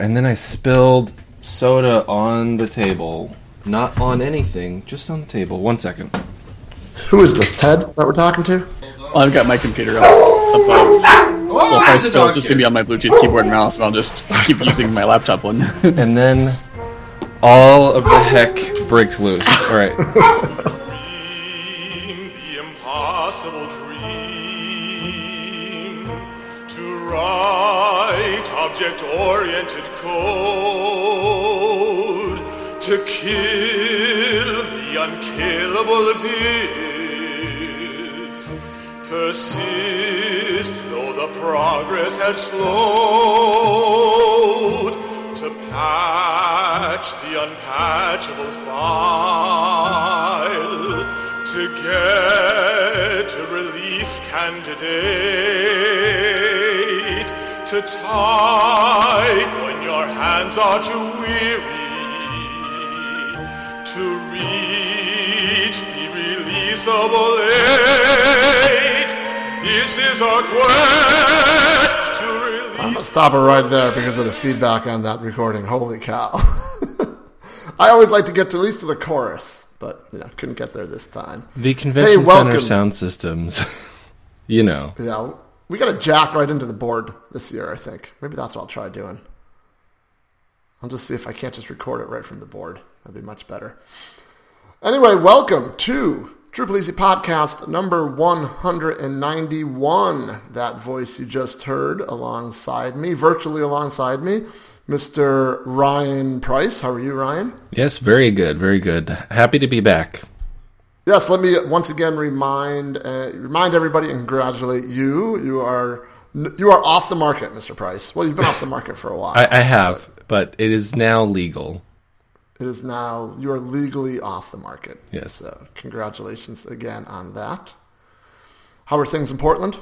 and then I spilled soda on the table. Not on anything, just on the table. One second. Who is this, Ted, that we're talking to? Well, I've got my computer up above. well, if I spill, it's just gonna be on my Bluetooth keyboard and mouse, and I'll just keep using my laptop one. And then all of the heck breaks loose. All right. write object-oriented code to kill the unkillable divs persist though the progress had slowed to patch the unpatchable file to get a release candidate to type when your hands are too weary to reach the releasable age. This is our quest to release. I'm gonna stop it right there because of the feedback on that recording. Holy cow. I always like to get to at least to the chorus, but you know, couldn't get there this time. The convention welcome. center sound systems. you know. Yeah, we got to jack right into the board this year, I think. Maybe that's what I'll try doing. I'll just see if I can't just record it right from the board. That'd be much better. Anyway, welcome to Drupal Easy Podcast number 191. That voice you just heard alongside me, virtually alongside me, Mr. Ryan Price. How are you, Ryan? Yes, very good, very good. Happy to be back. Yes, let me once again remind uh, remind everybody and congratulate you. You are you are off the market, Mr. Price. Well, you've been off the market for a while. I, I have, but it is now legal. It is now you are legally off the market. Yes. So congratulations again on that. How are things in Portland?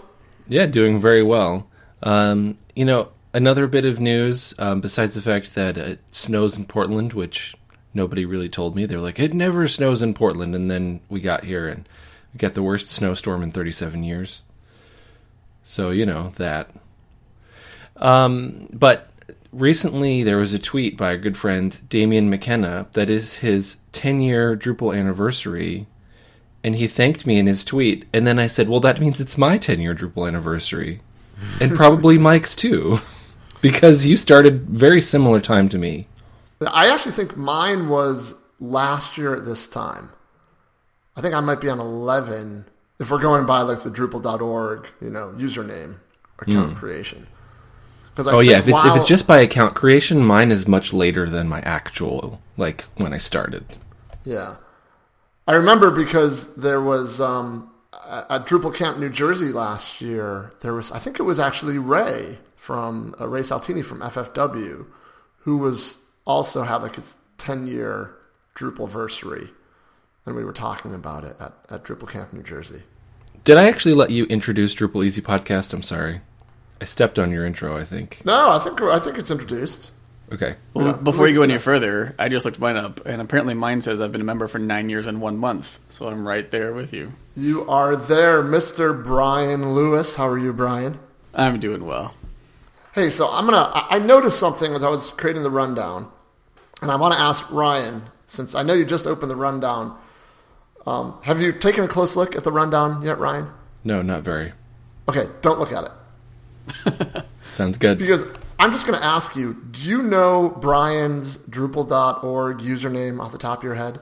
Yeah, doing very well. Um, you know, another bit of news um, besides the fact that it snows in Portland, which nobody really told me. They were like, "It never snows in Portland," and then we got here and we got the worst snowstorm in 37 years. So you know that. Um, but recently there was a tweet by a good friend, Damien McKenna, that is his 10 year Drupal anniversary. And he thanked me in his tweet. And then I said, well, that means it's my 10 year Drupal anniversary. And probably Mike's too. Because you started very similar time to me. I actually think mine was last year at this time. I think I might be on 11 if we're going by like the Drupal.org, you know, username account creation. Because Oh, yeah. If it's, if it's just by account creation, mine is much later than my actual, like when I started. Yeah. I remember because there was um, at Drupal Camp New Jersey last year, there was, I think it was actually Ray from, uh, Ray Saltini from FFW, who was also had like his 10 year Drupal versary. And we were talking about it at, at Drupal Camp New Jersey. Did I actually let you introduce Drupal Easy Podcast? I'm sorry. I stepped on your intro, I think. No, I think, I think it's introduced. Okay. Well, before you go any further, I just looked mine up, and apparently mine says I've been a member for nine years and one month, so I'm right there with you. You are there, Mr. Brian Lewis. How are you, Brian? I'm doing well. Hey, so I'm gonna. I I noticed something as I was creating the rundown, and I want to ask Ryan, since I know you just opened the rundown. Um, have you taken a close look at the rundown yet, Ryan? No, not very. Okay, don't look at it Sounds good. because I'm just gonna ask you. Do you know Brian's Drupal.org username off the top of your head?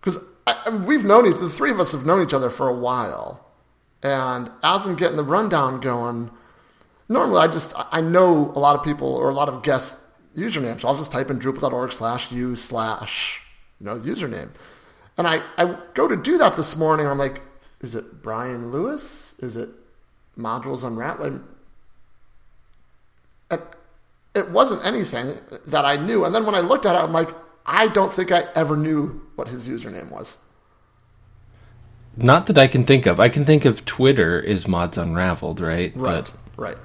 Because we've known each. The three of us have known each other for a while, and as I'm getting the rundown going, normally I just I know a lot of people or a lot of guest usernames. So I'll just type in Drupal.org slash u slash you know username, and I I go to do that this morning. I'm like, is it Brian Lewis? Is it Modules Unraveled? And it wasn't anything that I knew. And then when I looked at it, I'm like, I don't think I ever knew what his username was. Not that I can think of. I can think of Twitter is Mods Unraveled, right? Right. But right.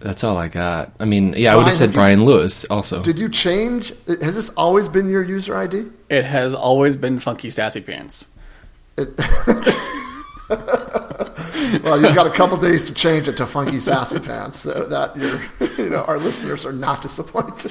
That's all I got. I mean, yeah, I would have said have you- Brian Lewis also. Did you change? Has this always been your user ID? It has always been Funky Sassy Pants. It, well, you've got a couple days to change it to Funky Sassy Pants so that your, you know, our listeners are not disappointed.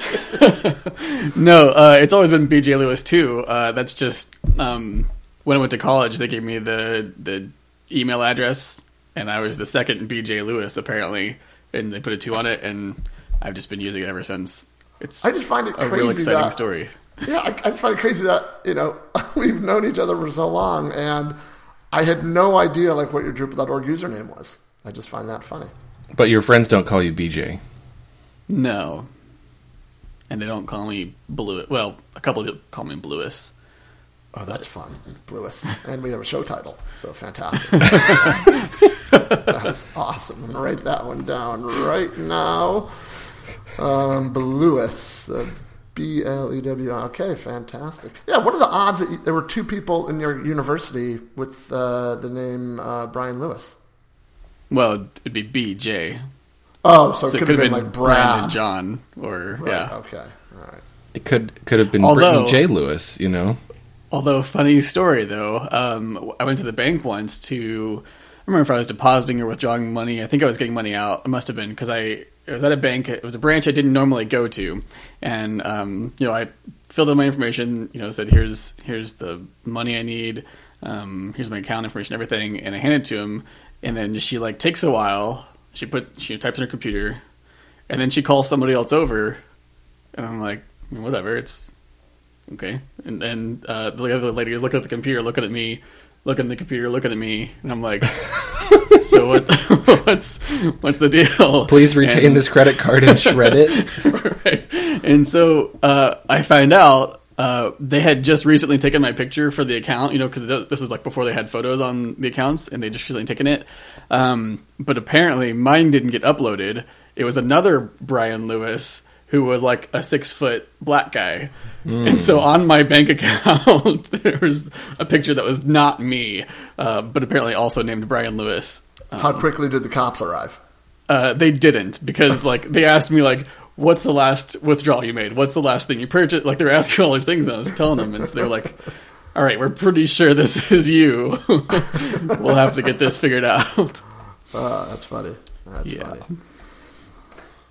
no, uh, it's always been BJ Lewis too. Uh, that's just um, when I went to college, they gave me the the email address, and I was the second BJ Lewis apparently, and they put a two on it, and I've just been using it ever since. It's I just find it a crazy real exciting that- story. Yeah, I, I just find it crazy that you know we've known each other for so long, and I had no idea like what your Drupal.org username was. I just find that funny. But your friends don't call you BJ. No, and they don't call me Blue. Well, a couple of people call me Blewis. Oh, that's fun, Lewis, and we have a show title, so fantastic. That's awesome. I'm gonna write that one down right now. Um, Lewis, uh, B L E W. Okay, fantastic. Yeah, what are the odds that you, there were two people in your university with uh, the name uh, Brian Lewis? Well, it'd be BJ. Oh, so, So it could have been, like Brad. Brandon John, or Right, yeah. Okay. All right. It could could have been Although- Brittany J. Lewis, you know. Although funny story though, um, I went to the bank once to. Remember if I was depositing or withdrawing money. I think I was getting money out. It must have been because I it was at a bank. It was a branch I didn't normally go to, and um, you know I filled in my information. You know said here's here's the money I need. Um, here's my account information, everything, and I handed it to him. And then she like takes a while. She put she types in her computer, and then she calls somebody else over, and I'm like, whatever, it's okay. And then uh, the other lady is looking at the computer, looking at me, looking at the computer, looking at me, and I'm like, so what? what's what's the deal? Please retain And- this credit card and shred it. right. And so uh, I find out uh, they had just recently taken my picture for the account, you know, because this is like before they had photos on the accounts, and they just recently taken it. Um, but apparently, mine didn't get uploaded. It was another Brian Lewis who was like a six foot black guy. And so on my bank account, there was a picture that was not me, uh, but apparently also named Brian Lewis. How quickly did the cops arrive? Uh, they didn't because like they asked me like, "What's the last withdrawal you made? What's the last thing you purchased?" Like they're asking all these things, and I was telling them, and so they're like, "All right, we're pretty sure this is you. we'll have to get this figured out." Uh, that's funny. That's Yeah. funny.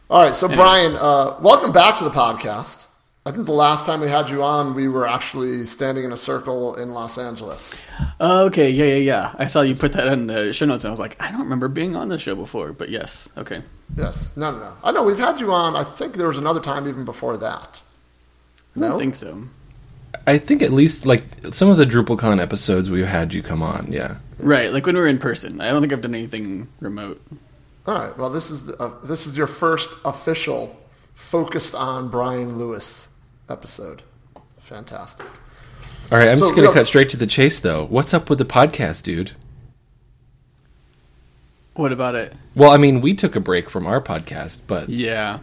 All right, so Brian, uh, welcome back to the podcast. I think the last time we had you on, we were actually standing in a circle in Los Angeles. okay, yeah, yeah, yeah. I saw you put that in the show notes, and I was like, I don't remember being on the show before, but yes, okay. Yes, no, no, no. I know we've had you on. I think there was another time even before that. I don't No? think so. I think at least like some of the DrupalCon episodes we've had you come on. Yeah. Right, like when we were in person. I don't think I've done anything remote. All right. Well, this is the, uh, this is your first official focused on Brian Lewis episode. Fantastic. All right, I'm So, just gonna cut straight to the chase though. What's up with the podcast, dude? What about it? Well, I mean, we took a break from our podcast, but Yeah.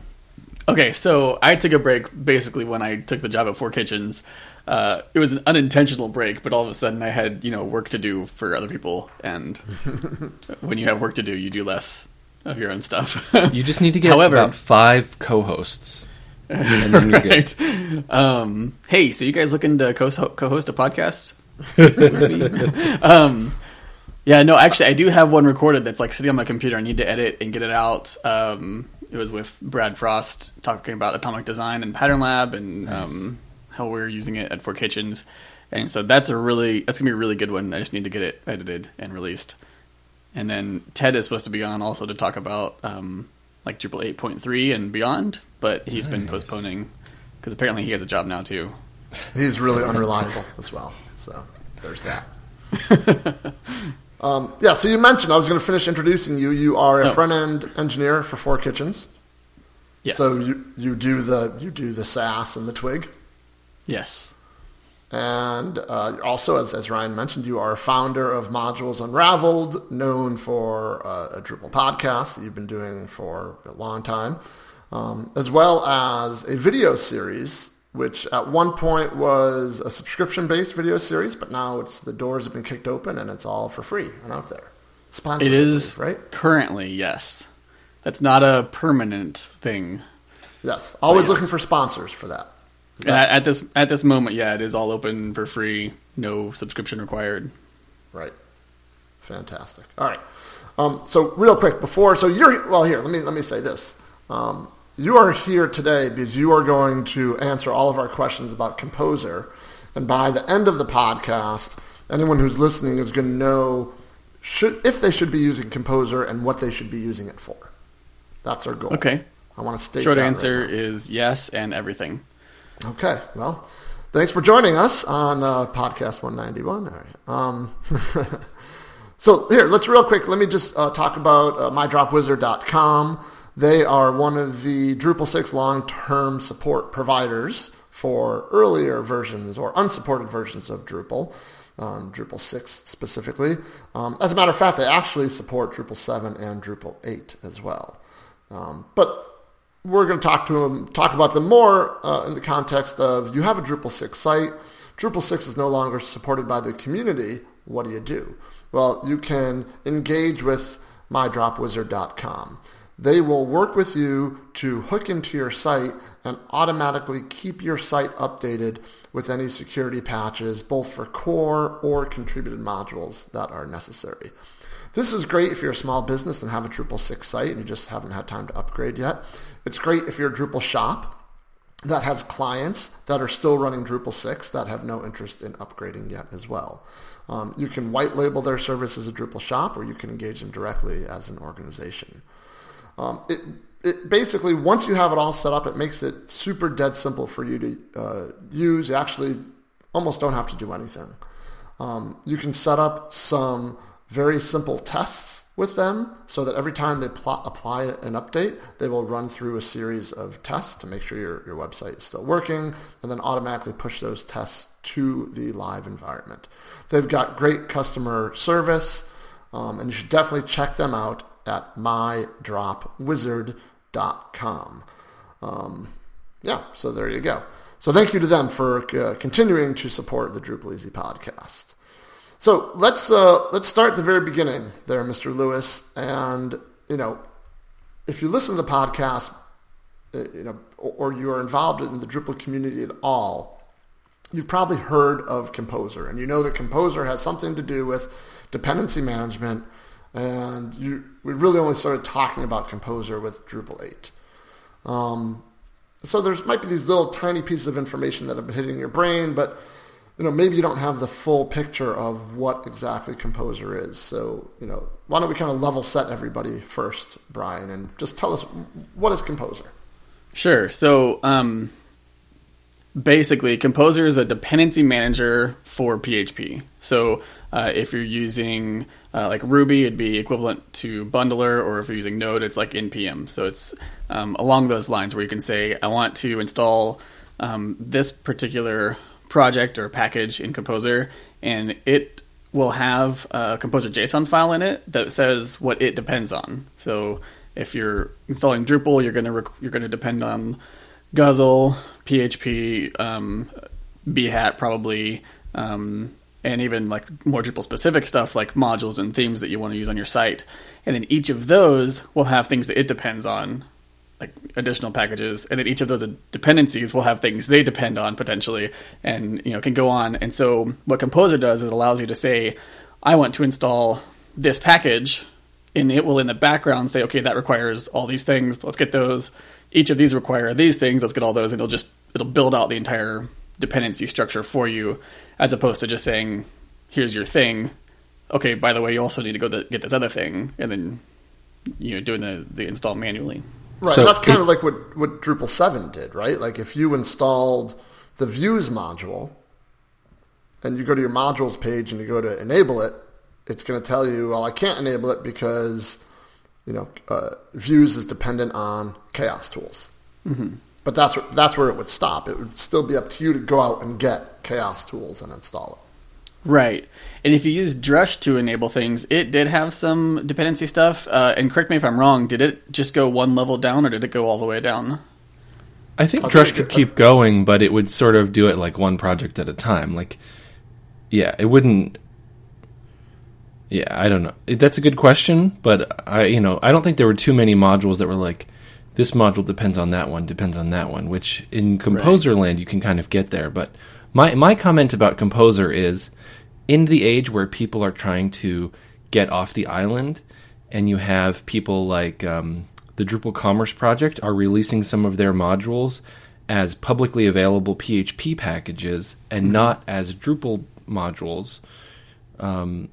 Okay, so I took a break basically when I took the job at Four Kitchens. Uh, it was an unintentional break, but all of a sudden I had you know work to do for other people, and when you have work to do, you do less of your own stuff. you just need to get However- about five co-hosts, and then you're good. right. Um, hey, so you guys looking to co- co-host a podcast? um, yeah, no, actually, I do have one recorded that's like sitting on my computer. I need to edit and get it out. Um, it was with Brad Frost talking about atomic design and pattern lab and um, how we're using it at Four Kitchens. And so that's a really that's gonna be a really good one. I just need to get it edited and released. And then Ted is supposed to be on also to talk about um, like Drupal 8.3 and beyond, but he's been postponing because apparently he has a job now too. He's really unreliable as well. So there's that. um, yeah, so you mentioned I was going to finish introducing you. You are a Oh. front end engineer for Four Kitchens. Yes. So you, you do the you do the Sass and the Twig, yes. And uh, also as, as Ryan mentioned, you are a founder of Modules Unraveled, known for uh, a Drupal podcast that you've been doing for a long time, um, as well as a video series. Which at one point was a subscription-based video series, but now it's the doors have been kicked open and it's all for free and out there. Sponsored, It is right. currently yes. That's not a permanent thing. Yes, always yes. looking for sponsors for that. Is And that- at, at this at this moment, yeah, it is all open for free, no subscription required. Right. Fantastic. All right. Um, so real quick before, so you're well here. Let me let me say this. Um, you are here today because you are going to answer all of our questions about Composer, and by the end of the podcast, anyone who's listening is going to know should if they should be using Composer and what they should be using it for. That's our goal. Okay. I want to state Short that right answer now. is yes and everything. Okay, well, thanks for joining us on uh, podcast 191. All right. Um, so here, let's real quick. Let me just uh, talk about uh, MyDropWizard.com. They are one of the Drupal 6 long-term support providers for earlier versions or unsupported versions of Drupal, um, Drupal 6 specifically. Um, as a matter of fact, they actually support Drupal 7 and Drupal 8 as well. Um, but we're going to talk to them, talk about them more uh, in the context of you have a Drupal 6 site. Drupal 6 is no longer supported by the community. What do you do? Well, you can engage with mydropwizard.com. They will work with you to hook into your site and automatically keep your site updated with any security patches, both for core or contributed modules that are necessary. This is great if you're a small business and have a Drupal 6 site and you just haven't had time to upgrade yet. It's great if you're a Drupal shop that has clients that are still running Drupal 6 that have no interest in upgrading yet as well. Um, you can white label their service as a Drupal shop or you can engage them directly as an organization. Um, it, it basically, once you have it all set up, it makes it super dead simple for you to uh, use. You actually almost don't have to do anything. Um, you can set up some very simple tests with them so that every time they pl- apply an update, they will run through a series of tests to make sure your, your website is still working and then automatically push those tests to the live environment. They've got great customer service um, and you should definitely check them out at mydropwizard.com. Um, yeah, so there you go. So thank you to them for uh, continuing to support the Drupal Easy podcast. So let's uh, let's start at the very beginning there, Mr. Lewis. And you know, if you listen to the podcast, uh, you know, or, you are involved in the Drupal community at all, you've probably heard of Composer, and you know that Composer has something to do with dependency management. And you, we really only started talking about Composer with Drupal 8. Um, so there's might be these little tiny pieces of information that have been hitting your brain, but you know maybe you don't have the full picture of what exactly Composer is. So you know why don't we kind of level set everybody first, Brian, and just tell us what is Composer? Sure. So, um, basically, Composer is a dependency manager for PHP. So, uh, if you're using uh, like Ruby, it'd be equivalent to Bundler, or if you're using Node, it's like npm. So it's um, along those lines where you can say, I want to install um, this particular project or package in Composer, and it will have a Composer JSON file in it that says what it depends on. So if you're installing Drupal, you're gonna rec- you're gonna depend on Guzzle, PHP, um, Behat probably, um, and even like more Drupal specific stuff like modules and themes that you want to use on your site. And then each of those will have things that it depends on, like additional packages, and then each of those dependencies will have things they depend on potentially, and you know can go on. And so what Composer does is allows you to say, I want to install this package, and it will in the background say, okay, that requires all these things. Let's get those. Each of these require these things. Let's get all those, and it'll just it'll build out the entire dependency structure for you, as opposed to just saying, here's your thing. Okay, by the way, you also need to go to get this other thing, and then you know doing the the install manually. Right, So that's kind it- of like what, what Drupal 7 did, right? Like if you installed the views module and you go to your modules page and you go to enable it, it's going to tell you, well, I can't enable it because, you know, uh, views is dependent on chaos tools. Mm-hmm. But that's, that's where it would stop. It would still be up to you to go out and get chaos tools and install it. Right. And if you use Drush to enable things, it did have some dependency stuff. Uh, and correct me if I'm wrong, did it just go one level down or did it go all the way down? I think I'll Drush could keep going, but it would sort of do it like one project at a time. Like, yeah, it wouldn't. Yeah, I don't know. That's a good question, but I, you know, I don't think there were too many modules that were like, this module depends on that one, depends on that one. Which in Composer land you can kind of get there. But my my comment about Composer is, in the age where people are trying to get off the island and you have people like um, the Drupal Commerce Project are releasing some of their modules as publicly available PHP packages and not as Drupal modules. Um,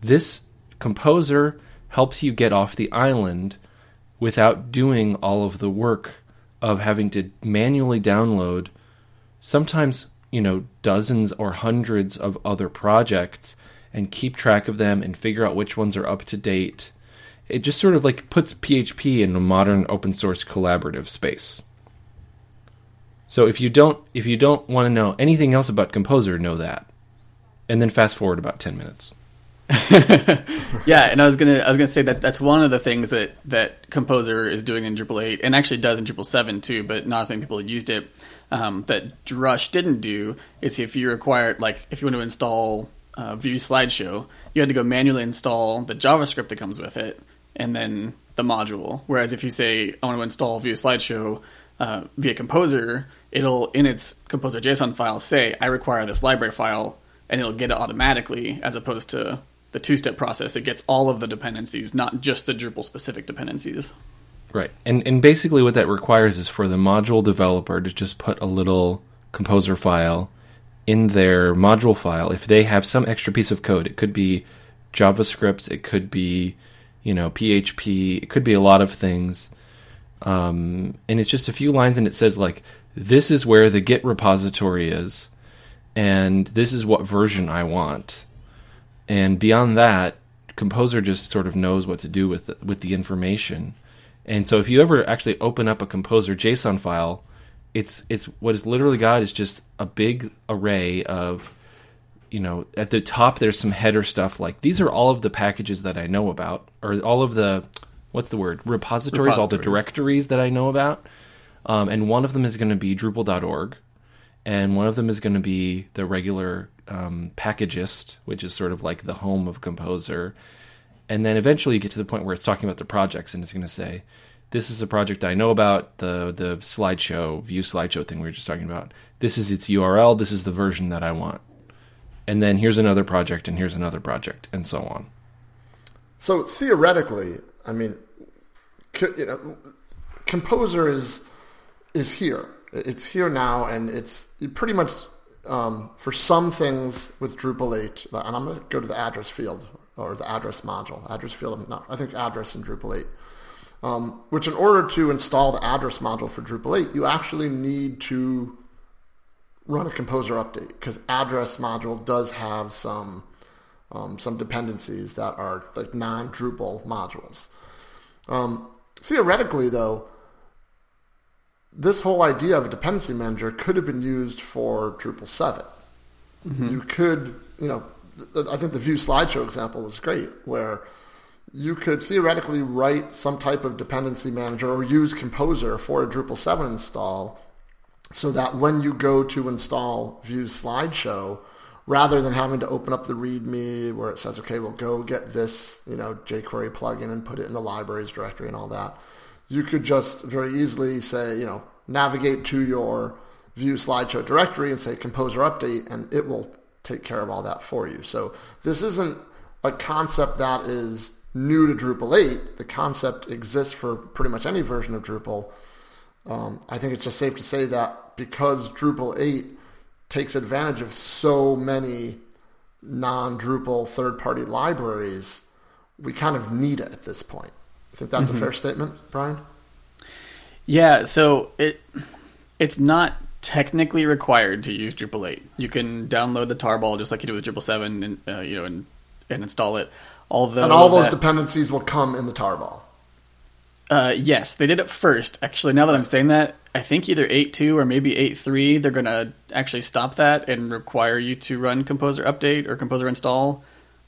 this composer helps you get off the island without doing all of the work of having to manually download sometimes you know dozens or hundreds of other projects and keep track of them and figure out which ones are up to date it just sort of like puts php in a modern open source collaborative space. So if you don't if you don't want to know anything else about composer know that. And then fast forward about 10 minutes. Yeah, and I was gonna I was gonna say that that's one of the things that that Composer is doing in Drupal eight, and actually does in Drupal seven too, but not as many people used it. Um, that Drush didn't do is if you required like if you want to install uh, View Slideshow, you had to go manually install the JavaScript that comes with it, and then the module. Whereas if you say I want to install View Slideshow uh, via Composer, it'll in its Composer JSON file say I require this library file, and it'll get it automatically, as opposed to the two step process. It gets all of the dependencies, not just the Drupal specific dependencies. Right. And and basically what that requires is for the module developer to just put a little composer file in their module file. If they have some extra piece of code, it could be JavaScript, it could be, you know, PHP, it could be a lot of things. Um, and it's just a few lines and it says like this is where the git repository is and this is what version I want and beyond that, Composer just sort of knows what to do with the, with the information. And so if you ever actually open up a Composer JSON file, it's it's what it's literally got is just a big array of you know at the top there's some header stuff like these are all of the packages that I know about or all of the what's the word repositories, repositories. all the directories that I know about. Um, and one of them is going to be Drupal.org, and one of them is going to be the regular um, Packagist, which is sort of like the home of Composer. And then eventually you get to the point where it's talking about the projects and it's going to say, this is a project I know about, the the slideshow, view slideshow thing we were just talking about. This is its URL, this is the version that I want. And then here's another project and here's another project and so on. So theoretically, I mean, you know, Composer is is here. It's here now, and it's pretty much um, for some things with Drupal 8, and I'm going to go to the address field or the address module, address field, no, I think address in Drupal 8, um, which in order to install the address module for Drupal 8, you actually need to run a composer update because address module does have some um, some dependencies that are like non-Drupal modules. Um, theoretically, though, this whole idea of a dependency manager could have been used for Drupal 7. Mm-hmm. You could, you know, I think the View slideshow example was great, where you could theoretically write some type of dependency manager or use Composer for a Drupal 7 install so that when you go to install View slideshow, rather than having to open up the README where it says, okay, well, go get this, you know, jQuery plugin and put it in the libraries directory and all that, you could just very easily say, you know, navigate to your View slideshow directory and say composer update, and it will take care of all that for you. So this isn't a concept that is new to Drupal 8. The concept exists for pretty much any version of Drupal. Um, I think it's just safe to say that because Drupal 8 takes advantage of so many non-Drupal third-party libraries, we kind of need it at this point. I think that's mm-hmm. a fair statement, Brian. Yeah, so it it's not technically required to use Drupal 8. You can download the tarball just like you do with Drupal 7, and uh, you know, and, and install it. Although and all those that, dependencies will come in the tarball. Uh, yes, they did it first. Actually, now that I'm saying that, I think either 8.2 or maybe 8.3, they're going to actually stop that and require you to run Composer Update or Composer Install,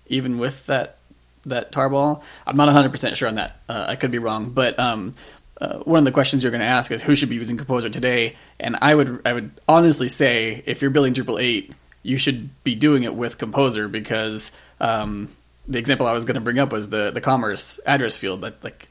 even with that that tarball. I'm not 100% sure on that. Uh, I could be wrong, but um, uh, one of the questions you're going to ask is who should be using Composer today? And I would I would honestly say if you're building Drupal 8, you should be doing it with Composer because um, the example I was going to bring up was the the commerce address field. That like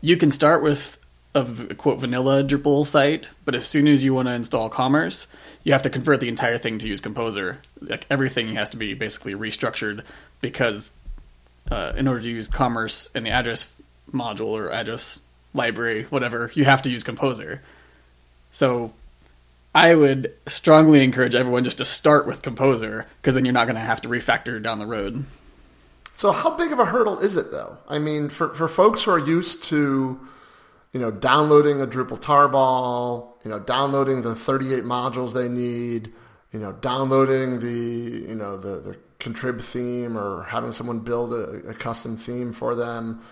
you can start with a quote vanilla Drupal site, but as soon as you want to install commerce, you have to convert the entire thing to use Composer. Like everything has to be basically restructured because uh, in order to use Commerce in the address module or address library, whatever, you have to use Composer. So I would strongly encourage everyone just to start with Composer because then you're not going to have to refactor down the road. So how big of a hurdle is it though? I mean, for, for folks who are used to, you know, downloading a Drupal tarball, you know, downloading the 38 modules they need, you know, downloading the, you know, the, the contrib theme or having someone build a, a custom theme for them.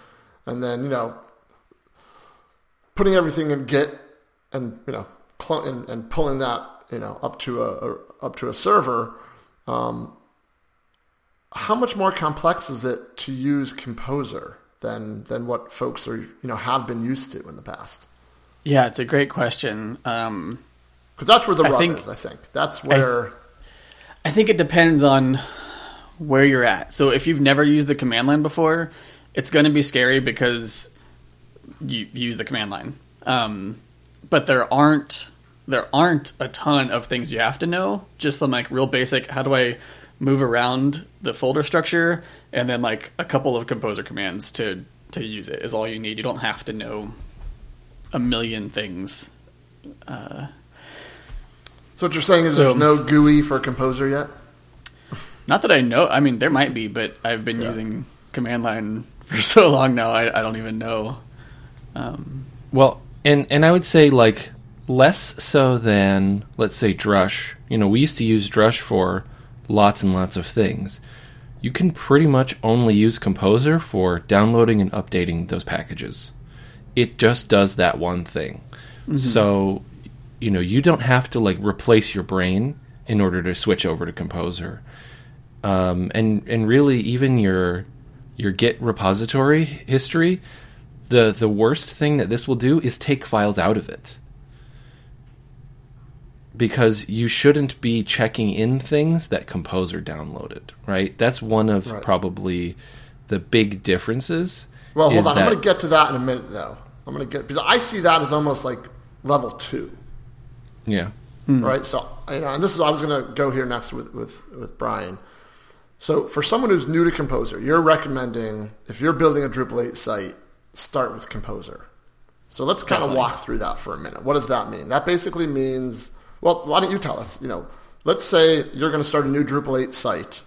And then, you know, putting everything in Git and, you know, cl- and, and pulling that, you know, up to a, a up to a server. Um, how much more complex is it to use Composer than than what folks are you know have been used to in the past? Yeah, it's a great question. Um, Because that's where the I rub think- is. I think that's where. I think it depends on where you're at. So if you've never used the command line before, it's going to be scary because you, use the command line. Um, but there aren't there aren't a ton of things you have to know. Just some like real basic. How do I move around the folder structure, and then like a couple of composer commands to to use it is all you need. You don't have to know a million things. so what you're saying is So- there's no GUI for Composer yet. Not that I know. I mean, there might be, but I've been Yeah. using command line for so long now. I, I don't even know. Um, Well, and and I would say like less so than let's say Drush. You know, we used to use Drush for lots and lots of things. You can pretty much only use Composer for downloading and updating those packages. It just does that one thing. So, you know, you don't have to like replace your brain in order to switch over to Composer. Um, and and really even your your Git repository history, the the worst thing that this will do is take files out of it because you shouldn't be checking in things that composer downloaded right that's one of Right. probably the big differences Well, hold is on. I'm going to get to that in a minute, though. I'm going to get because I see that as almost like level two, yeah hmm. right? So, you know, and this is I was going to go here next with with with Brian. So, for someone who's new to Composer, you're recommending if you're building a Drupal 8 site, start with Composer. So let's kind of walk through that for a minute. What does that mean? That basically means, well, why don't you tell us? You know, let's say you're going to start a new Drupal 8 site.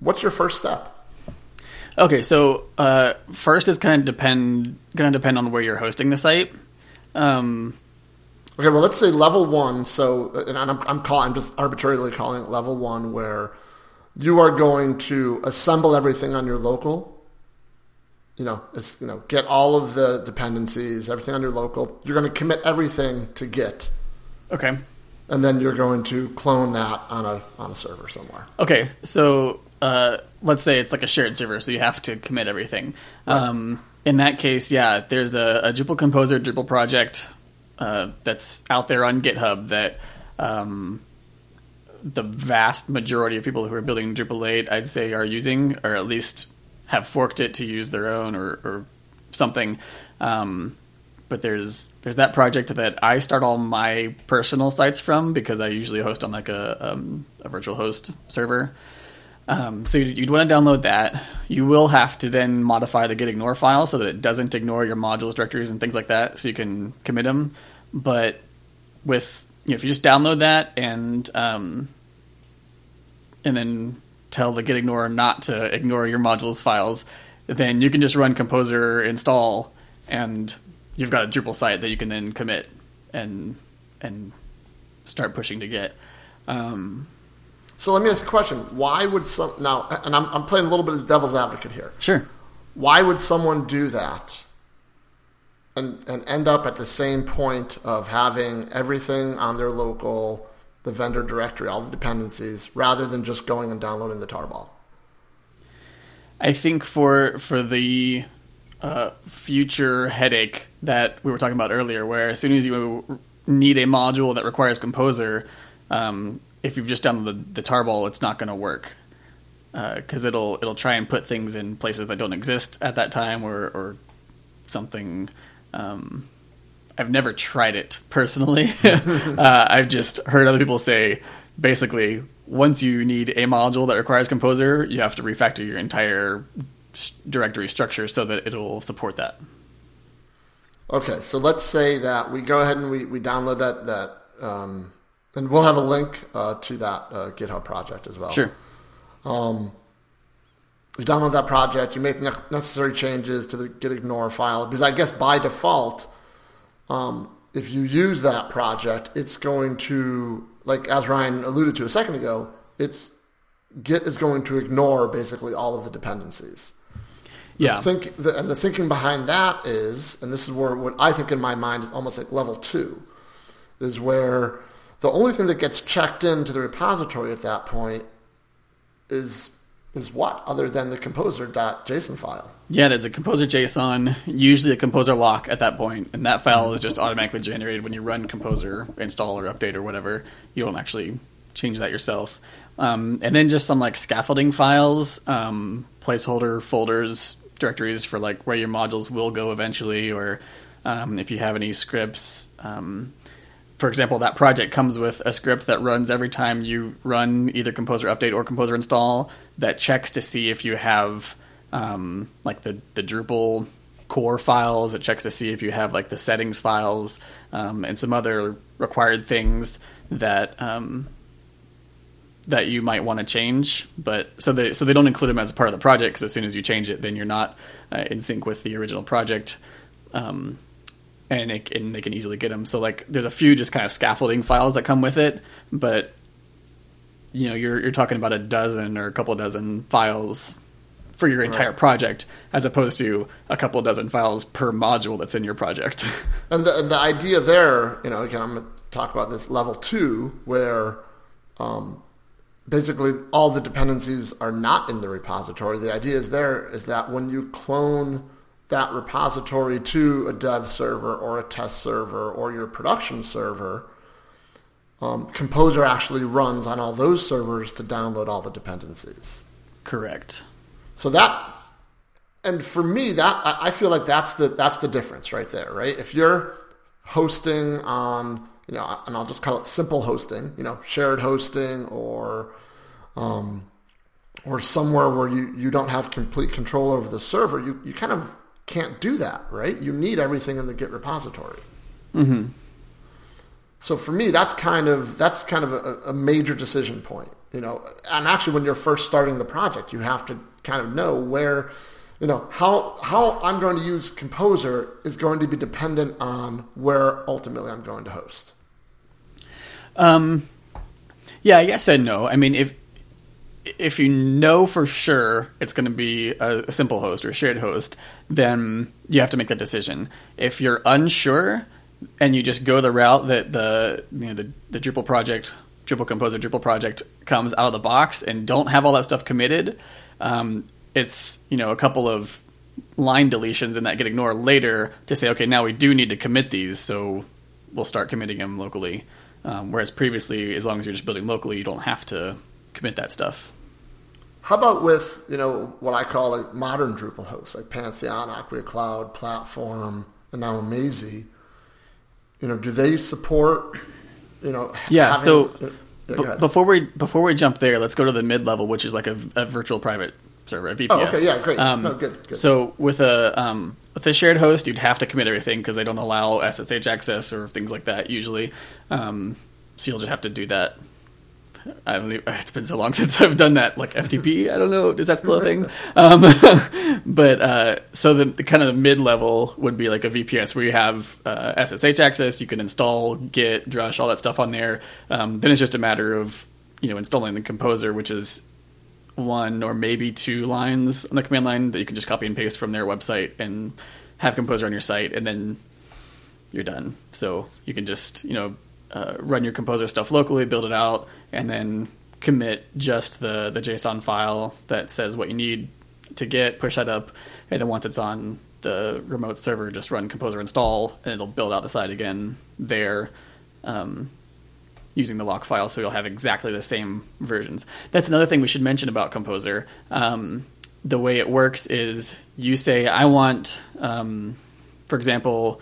What's your first step? okay, so uh, first is kind of depend going to depend on where you're hosting the site. Um, Okay, well, let's say level one. So, and I'm, I'm calling, I'm just arbitrarily calling it level one, where you are going to assemble everything on your local. You know, it's, you know, get all of the dependencies, everything on your local. You're going to commit everything to Git, okay, and then you're going to clone that on a on a server somewhere. okay, so uh, let's say it's like a shared server, so you have to commit everything. Um, in that case, yeah, there's a, a Drupal Composer Drupal project uh, that's out there on GitHub that um, the vast majority of people who are building Drupal 8, I'd say, are using, or at least have forked it to use their own or, or something. Um, but there's there's that project that I start all my personal sites from because I usually host on like a, um, a virtual host server. Um, so you'd, you'd want to download that. You will have to then modify the git ignore file so that it doesn't ignore your modules, directories, and things like that, so you can commit them. But with you know, if you just download that and um, and then tell the git ignore not to ignore your modules files, then you can just run composer install, and you've got a Drupal site that you can then commit and and start pushing to Git. Um, So let me ask a question: Why would some now? And I'm, I'm playing a little bit of devil's advocate here. sure. why would someone do that and and end up at the same point of having everything on their local the vendor directory all the dependencies rather than just going and downloading the tarball I think for for the uh, future headache that we were talking about earlier, where as soon as you need a module that requires Composer, um, if you've just done the, the tarball, it's not going to work because it'll it'll try and put things in places that don't exist at that time or or something. Um, I've never tried it personally. uh, I've just heard other people say basically once you need a module that requires Composer, you have to refactor your entire directory structure so that it'll support that. Okay, so let's say that we go ahead and we, we download that that, um, and we'll have a link uh, to that uh, GitHub project as well. Sure. You download that project, you make the necessary changes to the git ignore file because I guess by default, um, if you use that project, it's going to like as Ryan alluded to a second ago, it's Git is going to ignore basically all of the dependencies. The Yeah. Think the, and the thinking behind that is, and this is where what I think in my mind is almost like level two, is where the only thing that gets checked into the repository at that point is is what other than the composer.json file. Yeah, there's a composer JSON, usually a composer lock at that point, and that file is just automatically generated when you run composer install or update or whatever. You don't actually change that yourself. Um, and then just some like scaffolding files, um, placeholder folders, directories for like where your modules will go eventually, or um, if you have any scripts. Um, for example, that project comes with a script that runs every time you run either Composer Update or Composer Install that checks to see if you have um, like the, the Drupal core files. It checks to see if you have like the settings files um, and some other required things that um, that you might want to change. But so they so they don't include them as part of the project because as soon as you change it, then you're not uh, in sync with the original project. Um, and, it, and they can easily get them. So like, there's a few just kind of scaffolding files that come with it, but you know, you're you're talking about a dozen or a couple dozen files for your entire project, as opposed to a couple dozen files per module that's in your project. And the, and the idea there, you know, again, I'm going to talk about this level two, where um, basically all the dependencies are not in the repository. The idea is there is that when you clone that repository to a dev server or a test server or your production server, um, Composer actually runs on all those servers to download all the dependencies. Correct. So that, and for me, that I feel like that's the that's the difference right there, right? If you're hosting on, you know, and I'll just call it simple hosting, you know, shared hosting or, um, or somewhere where you you don't have complete control over the server, you you kind of can't do that, right? You need everything in the Git repository. Mm-hmm. So for me, that's kind of that's kind of a, a major decision point, you know. And actually, when you're first starting the project, you have to kind of know where, you know, how how I'm going to use Composer is going to be dependent on where ultimately I'm going to host. Um, yeah, yes and no. I mean, if if you know for sure it's going to be a, a simple host or a shared host, then you have to make the decision. If you're unsure and you just go the route that the you know the, the Drupal project, Drupal Composer, Drupal project comes out of the box and don't have all that stuff committed, um, it's you know a couple of line deletions and that get ignored later to say, okay, now we do need to commit these, so we'll start committing them locally. Um, whereas previously, as long as you're just building locally, you don't have to commit that stuff. How about with you know what I call like modern Drupal hosts like Pantheon, Acquia Cloud, Platform, and now Amazee? You know, do they support? You know, Yeah, having- so yeah, B- before we before we jump there, let's go to the mid level, which is like a, a virtual private server, a VPS. Oh, okay, yeah, great. Um, No, good, good. So with a um, with a shared host, you'd have to commit everything because they don't allow SSH access or things like that usually. Um, so you'll just have to do that. I don't. Even, it's been so long since I've done that. Like FTP, I don't know. Is that still a thing? Um, but uh, so the, the kind of mid level would be like a VPS where you have uh, SSH access. You can install Git, Drush, all that stuff on there. Um, then it's just a matter of you know installing the composer, which is one or maybe two lines on the command line that you can just copy and paste from their website and have composer on your site, and then you're done. So you can just you know uh, run your composer stuff locally, build it out, and then commit just the the JSON file that says what you need to get, push that up, and then once it's on the remote server, just run composer install, and it'll build out the site again there. Um, using the lock file, so you'll have exactly the same versions. That's another thing we should mention about Composer. Um, the way it works is you say, I want, um, for example,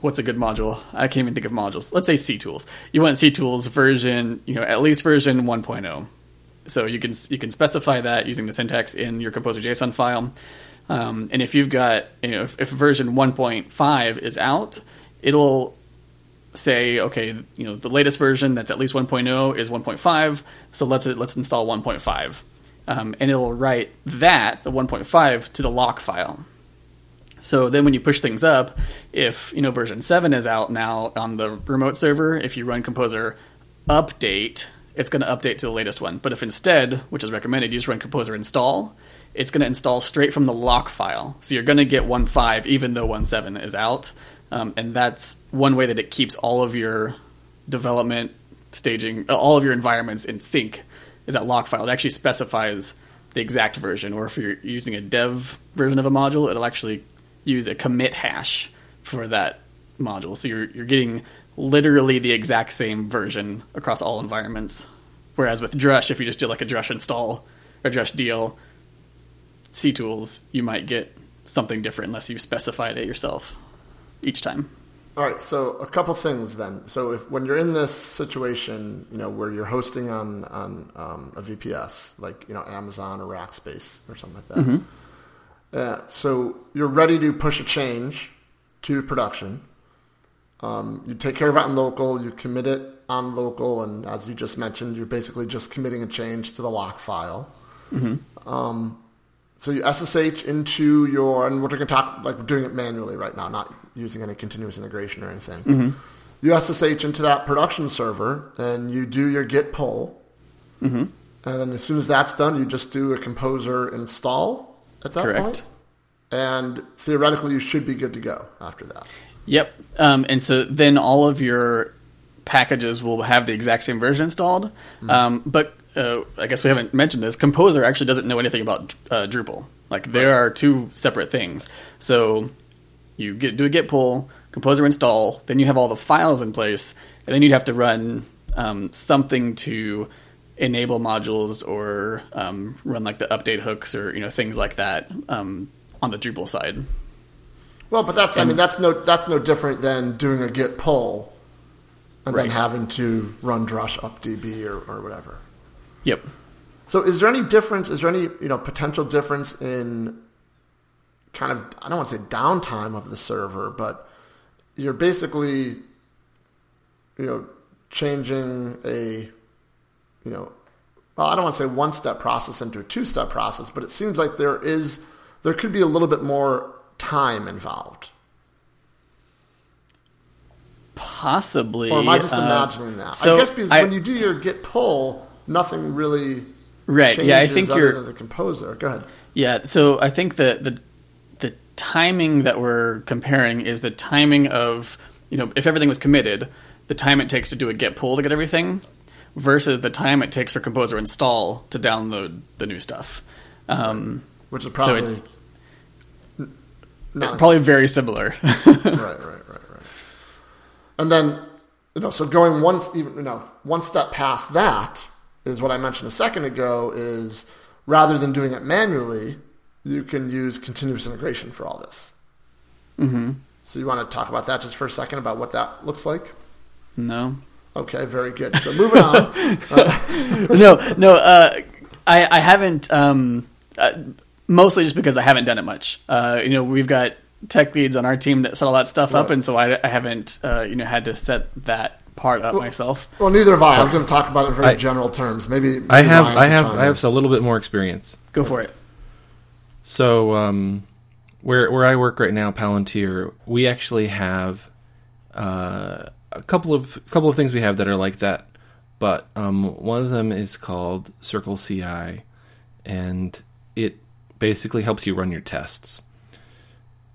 what's a good module? I can't even think of modules. Let's say C Tools. You want C Tools version, you know, at least version 1.0. So you can you can specify that using the syntax in your Composer JSON file. Um, and if you've got you know if, if version 1.5 is out, it'll say okay you know the latest version that's at least 1.0 is 1.5 so let's let's install 1.5 um, and it'll write that the 1.5 to the lock file so then when you push things up if you know version 7 is out now on the remote server if you run composer update it's going to update to the latest one. But if instead which is recommended you just run composer install it's going to install straight from the lock file. So you're going to get 1.5 even though 1.7 is out. Um, and that's one way that it keeps all of your development staging uh, all of your environments in sync is that lock file. It actually specifies the exact version or if you're using a dev version of a module it'll actually use a commit hash for that module so you're, you're getting literally the exact same version across all environments whereas with drush if you just do like a drush install or drush DL C tools, you might get something different unless you specified it yourself each time. All right, so a couple things then. So if when you're in this situation, you know, where you're hosting on on um, a VPS, like you know Amazon or Rackspace or something like that. Mm-hmm. Uh, so you're ready to push a change to production. Um, you take care of it on local. You commit it on local, and as you just mentioned, you're basically just committing a change to the lock file. Mm-hmm. Um, so you SSH into your, and we're going to talk like we're doing it manually right now, not using any continuous integration or anything. Mm-hmm. You SSH into that production server, and you do your git pull. Mm-hmm. And then as soon as that's done, you just do a composer install at that Correct. point. And theoretically, you should be good to go after that. Yep. Um, and so then all of your packages will have the exact same version installed. Mm-hmm. Um, but uh, I guess we haven't mentioned this. Composer actually doesn't know anything about uh, Drupal. Like there right. are two separate things. So you get do a git pull, Composer install, then you have all the files in place, and then you'd have to run um, something to enable modules or um, run like the update hooks or you know things like that um, on the Drupal side. Well, but that's and, I mean that's no that's no different than doing a git pull and right. then having to run drush updb or, or whatever. Yep. So is there any difference? Is there any you know potential difference in kind of I don't want to say downtime of the server, but you're basically you know changing a you know well I don't want to say one step process into a two step process, but it seems like there is there could be a little bit more time involved. Possibly. Or am I just uh, imagining that? So I guess because I, when you do your git pull, nothing really right. Yeah, I think you're the composer. Go ahead. Yeah, so I think the the the timing that we're comparing is the timing of you know if everything was committed, the time it takes to do a git pull to get everything, versus the time it takes for composer install to download the new stuff. Um, Which is probably so it's probably very similar. right, right, right, right. And then you know, so going one even you know one step past that is what I mentioned a second ago is rather than doing it manually, you can use continuous integration for all this. Mm-hmm. So you want to talk about that just for a second about what that looks like? No. Okay, very good. So moving on. no, no, uh, I, I haven't. Um, uh, mostly just because I haven't done it much. Uh, you know, we've got tech leads on our team that set all that stuff right. up, and so I, I haven't, uh, you know, had to set that part up well, myself. Well, neither have I. I was going to talk about it in very I, general terms. Maybe, maybe I have I have I have a little bit more experience. Go for it. So, um, where where I work right now, Palantir, we actually have uh, a couple of couple of things we have that are like that. But um, one of them is called Circle CI, and it basically helps you run your tests.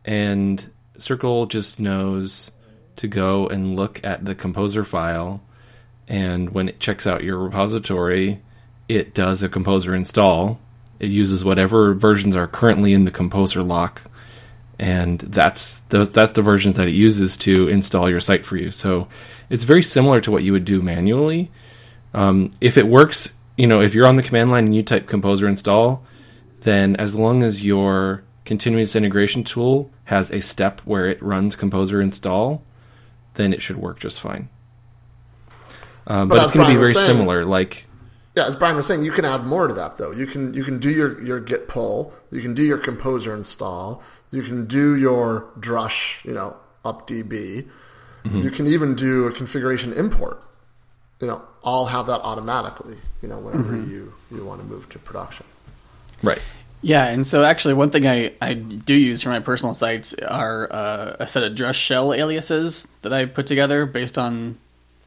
And Circle just knows to go and look at the composer file and when it checks out your repository it does a composer install it uses whatever versions are currently in the composer lock and that's the, that's the versions that it uses to install your site for you so it's very similar to what you would do manually um, if it works you know if you're on the command line and you type composer install then as long as your continuous integration tool has a step where it runs composer install then it should work just fine. Uh, but, but it's going to be very saying. similar. Like Yeah, as Brian was saying, you can add more to that though. You can you can do your, your git pull, you can do your composer install, you can do your drush, you know, up DB. You can even do a configuration import. You know, all have that automatically. You know, whenever you you want to move to production. Right. Yeah, and so actually, one thing I, I do use for my personal sites are uh, a set of Drush shell aliases that I put together based on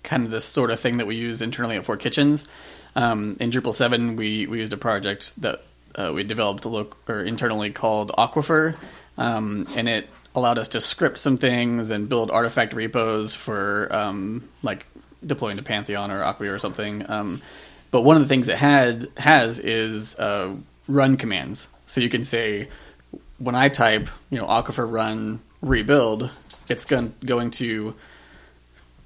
kind of this sort of thing that we use internally at Four Kitchens. Um, in Drupal 7, we, we used a project that uh, we developed or internally called Aquifer, um, and it allowed us to script some things and build artifact repos for um, like deploying to Pantheon or Acquia or something. Um, but one of the things it had has is uh, run commands. So you can say when I type, you know, Aquifer run rebuild, it's going going to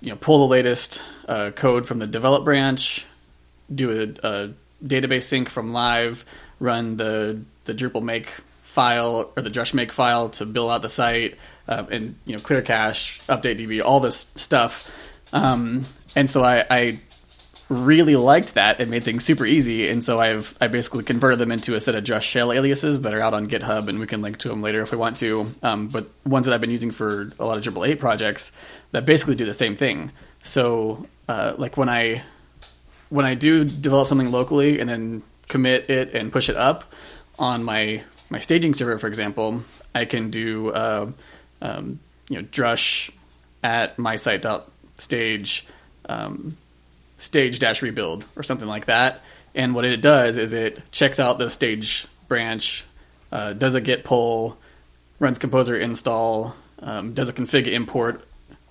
you know pull the latest uh, code from the develop branch, do a, a database sync from live, run the the Drupal make file or the Drush make file to build out the site, uh, and you know clear cache, update DB, all this stuff. Um, and so I, I really liked that. It made things super easy, and so I've I basically converted them into a set of Drush shell aliases that are out on GitHub, and we can link to them later if we want to. Um, but ones that I've been using for a lot of Drupal eight projects that basically do the same thing. So uh, like when I when I do develop something locally and then commit it and push it up on my my staging server, for example, I can do uh, um, you know drush at my site stage um, stage dash rebuild or something like that. And what it does is it checks out the stage branch, uh, does a git pull, runs composer install, um, does a config import.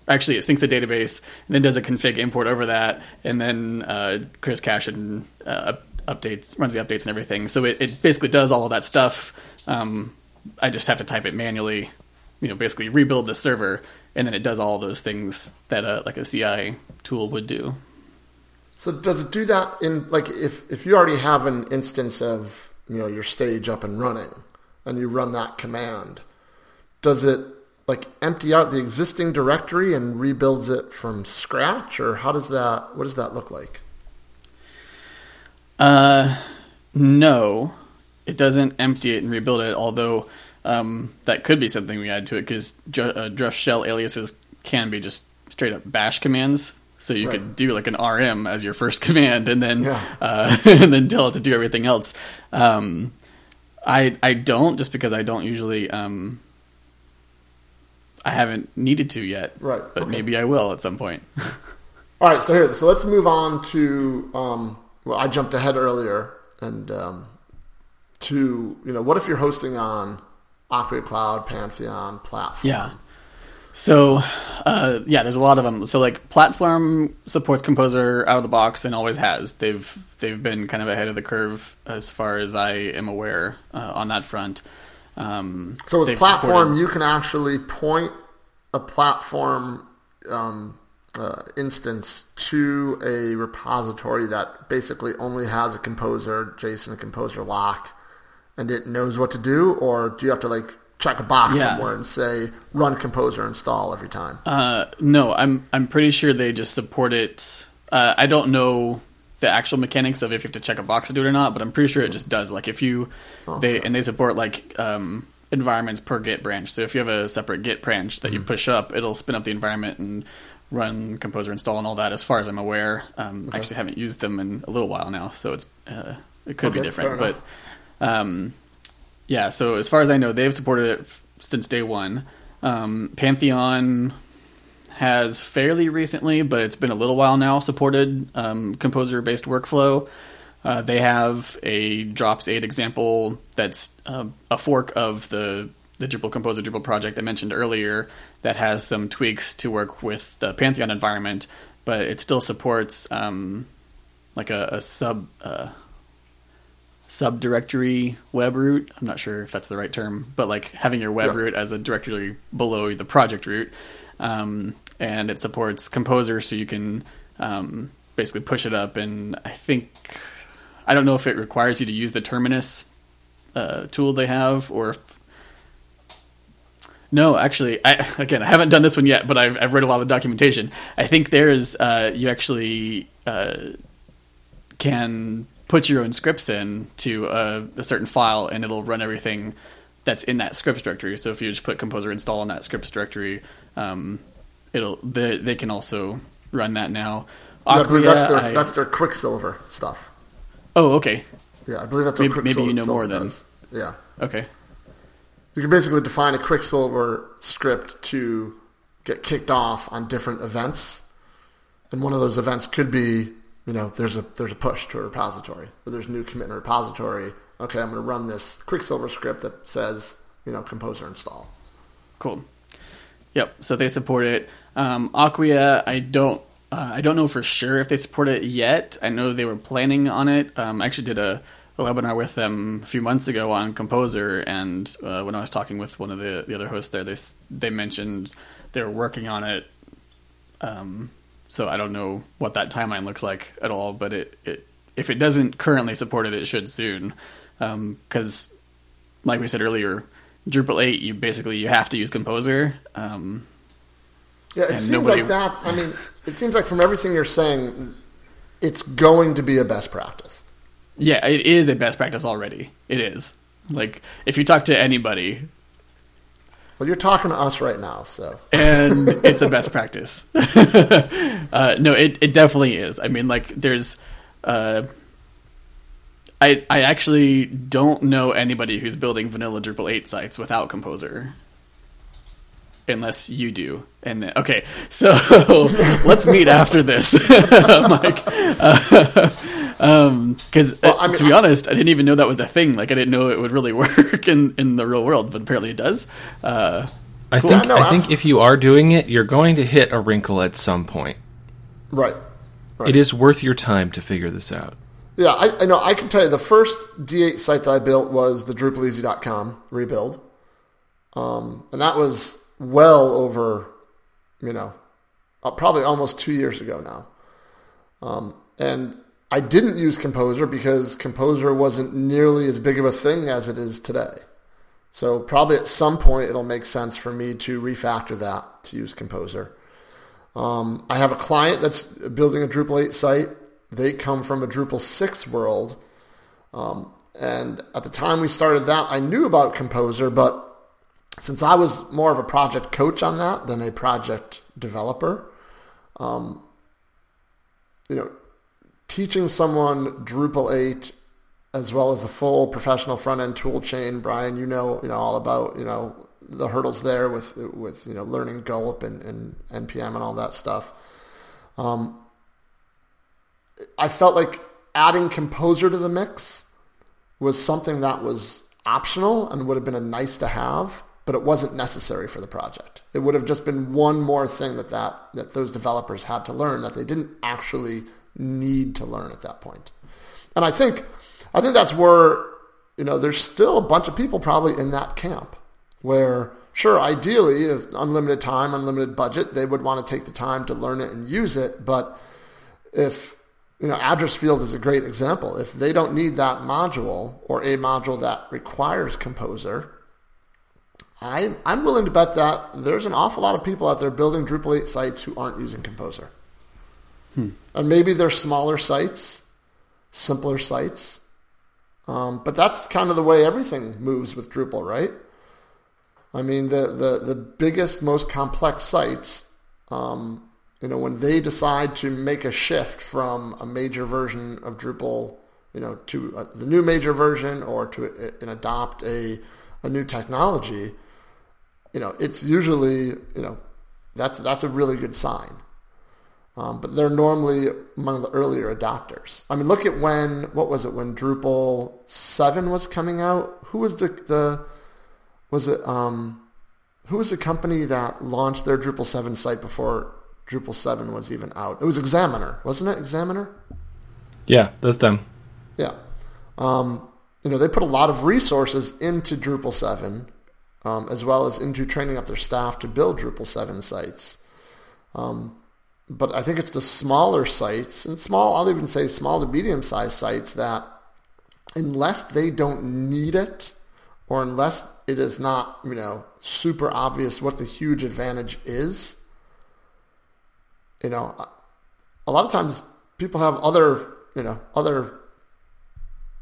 Actually, it syncs the database and then does a config import over that, and then uh, clears cache and uh, updates, runs the updates and everything. So it, it basically does all of that stuff. Um, I just have to type it manually, you know, basically rebuild the server, and then it does all those things that a, like a CI tool would do. So does it do that in like if if you already have an instance of you know your stage up and running and you run that command, does it like empty out the existing directory and rebuilds it from scratch or how does that what does that look like? Uh, no, it doesn't empty it and rebuild it. Although um, that could be something we add to it because uh, Drush shell aliases can be just straight up bash commands. So you Right. could do like an RM as your first command, and then Yeah. uh, and then tell it to do everything else. Um, I I don't just because I don't usually um, I haven't needed to yet. Right, but okay. maybe I will at some point. All right, so here, so let's move on to. Um, well, I jumped ahead earlier, and um, to you know, what if you're hosting on Acquia Cloud, Pantheon platform? Yeah. So, uh, yeah, there's a lot of them. So, like, platform supports Composer out of the box and always has. They've they've been kind of ahead of the curve as far as I am aware uh, on that front. Um, So with platform, supported- you can actually point a platform um, uh, instance to a repository that basically only has a composer JSON composer lock, and it knows what to do. Or do you have to like check a box Yeah. somewhere and say run composer install every time? Uh, no, I'm I'm pretty sure they just support it. Uh, I don't know the actual mechanics of if you have to check a box to do it or not, but I'm pretty sure it just does. Like if you they and they support like um, environments per Git branch. So if you have a separate Git branch that you push up, it'll spin up the environment and run composer install and all that. As far as I'm aware, um, I actually haven't used them in a little while now, so it's uh, it could be different, but. Um, yeah, so as far as I know, they've supported it f- since day one. Um, Pantheon has fairly recently, but it's been a little while now, supported um, composer based workflow. Uh, they have a Drops 8 example that's uh, a fork of the, the Drupal Composer Drupal project I mentioned earlier that has some tweaks to work with the Pantheon environment, but it still supports um, like a, a sub. Uh, subdirectory web root. I'm not sure if that's the right term, but like having your web Yeah. root as a directory below the project root. Um, and it supports Composer, so you can um, basically push it up. And I think, I don't know if it requires you to use the Terminus uh, tool they have or if. No, actually, I, again, I haven't done this one yet, but I've, I've read a lot of the documentation. I think there's, uh, you actually uh, can put your own scripts in to a, a certain file, and it'll run everything that's in that scripts directory. So if you just put composer install in that scripts directory, um, it'll they, they can also run that now. Yeah, I believe that's their, I- that's their Quicksilver stuff. oh, okay, Yeah, I believe that's Maybe- maybe Quicksilver you know more does. Yeah. okay, You can basically define a Quicksilver script to get kicked off on different events, and one of those events could be, you know, there's a there's a push to a repository, or there's a new commit in a repository. Okay, I'm going to run this Quicksilver script that says, you know, composer install. cool. Yep. So they support it. Um, Acquia, I don't. Uh, I don't know for sure if they support it yet. I know they were planning on it. Um, I actually did a, a webinar with them a few months ago on Composer, and uh, when I was talking with one of the, the other hosts there, they they mentioned they were working on it. Um, so I don't know what that timeline looks like at all, but it, it if it doesn't currently support it, it should soon. Because, like we said earlier, Drupal eight, you basically you have to use Composer. Um, Yeah, it seems nobody- like that. I mean, it seems like from everything you're saying, it's going to be a best practice. Yeah, it is a best practice already. It is. Like if you talk to anybody Well, you're talking to us right now, so and it's a best practice. uh, no, it it definitely is. I mean, like there's uh I I actually don't know anybody who's building vanilla Drupal 8 sites without Composer. Unless you do. And then- okay, so let's meet after this, Mike. Because Well, I mean, to be honest, I didn't even know that was a thing. Like I didn't know it would really work in, in the real world, but apparently it does. Uh, I Cool. think Yeah, no, I think if you are doing it, you're going to hit a wrinkle at some point. right. Right. It is worth your time to figure this out. Yeah, I, I know. I can tell you the first D8 site that I built was the DrupalEasy.com rebuild, um, and that was well over, you know, uh, probably almost two years ago now. Um, and I didn't use Composer because Composer wasn't nearly as big of a thing as it is today. So probably at some point it'll make sense for me to refactor that to use Composer. Um, I have a client that's building a Drupal 8 site. They come from a Drupal 6 world. Um, and at the time we started that, I knew about Composer, but since I was more of a project coach on that than a project developer, um, you know, teaching someone Drupal 8 as well as a full professional front end tool chain, Brian, you know, you know all about, you know, the hurdles there with with you know learning Gulp and, and npm and all that stuff. Um, I felt like adding Composer to the mix was something that was optional and would have been a nice to have, but it wasn't necessary for the project. It would have just been one more thing that that, that those developers had to learn that they didn't actually need to learn at that point. And I think I think that's where you know there's still a bunch of people probably in that camp where sure ideally if unlimited time unlimited budget they would want to take the time to learn it and use it but if you know address field is a great example. If they don't need that module or a module that requires composer I, i'm willing to bet that there's an awful lot of people out there building drupal 8 sites who aren't using composer. And maybe they're smaller sites simpler sites. Um, but that's kind of the way everything moves with drupal right? I mean, the, the, the biggest, most complex sites, um, you know, when they decide to make a shift from a major version of Drupal, you know, to uh, the new major version or to uh, and adopt a, a new technology, you know, it's usually, you know, that's, that's a really good sign. Um, but they're normally among the earlier adopters. I mean, look at when, what was it, when Drupal 7 was coming out? Who was the, the was it um who was the company that launched their Drupal 7 site before Drupal 7 was even out? It was Examiner, wasn't it? Examiner? Yeah, that's them. Yeah. Um, you know, they put a lot of resources into Drupal 7, um, as well as into training up their staff to build Drupal 7 sites. Um, but I think it's the smaller sites, and small, I'll even say small to medium sized sites that, unless they don't need it, or unless it is not, you know, super obvious what the huge advantage is, you know, a lot of times people have other, you know, other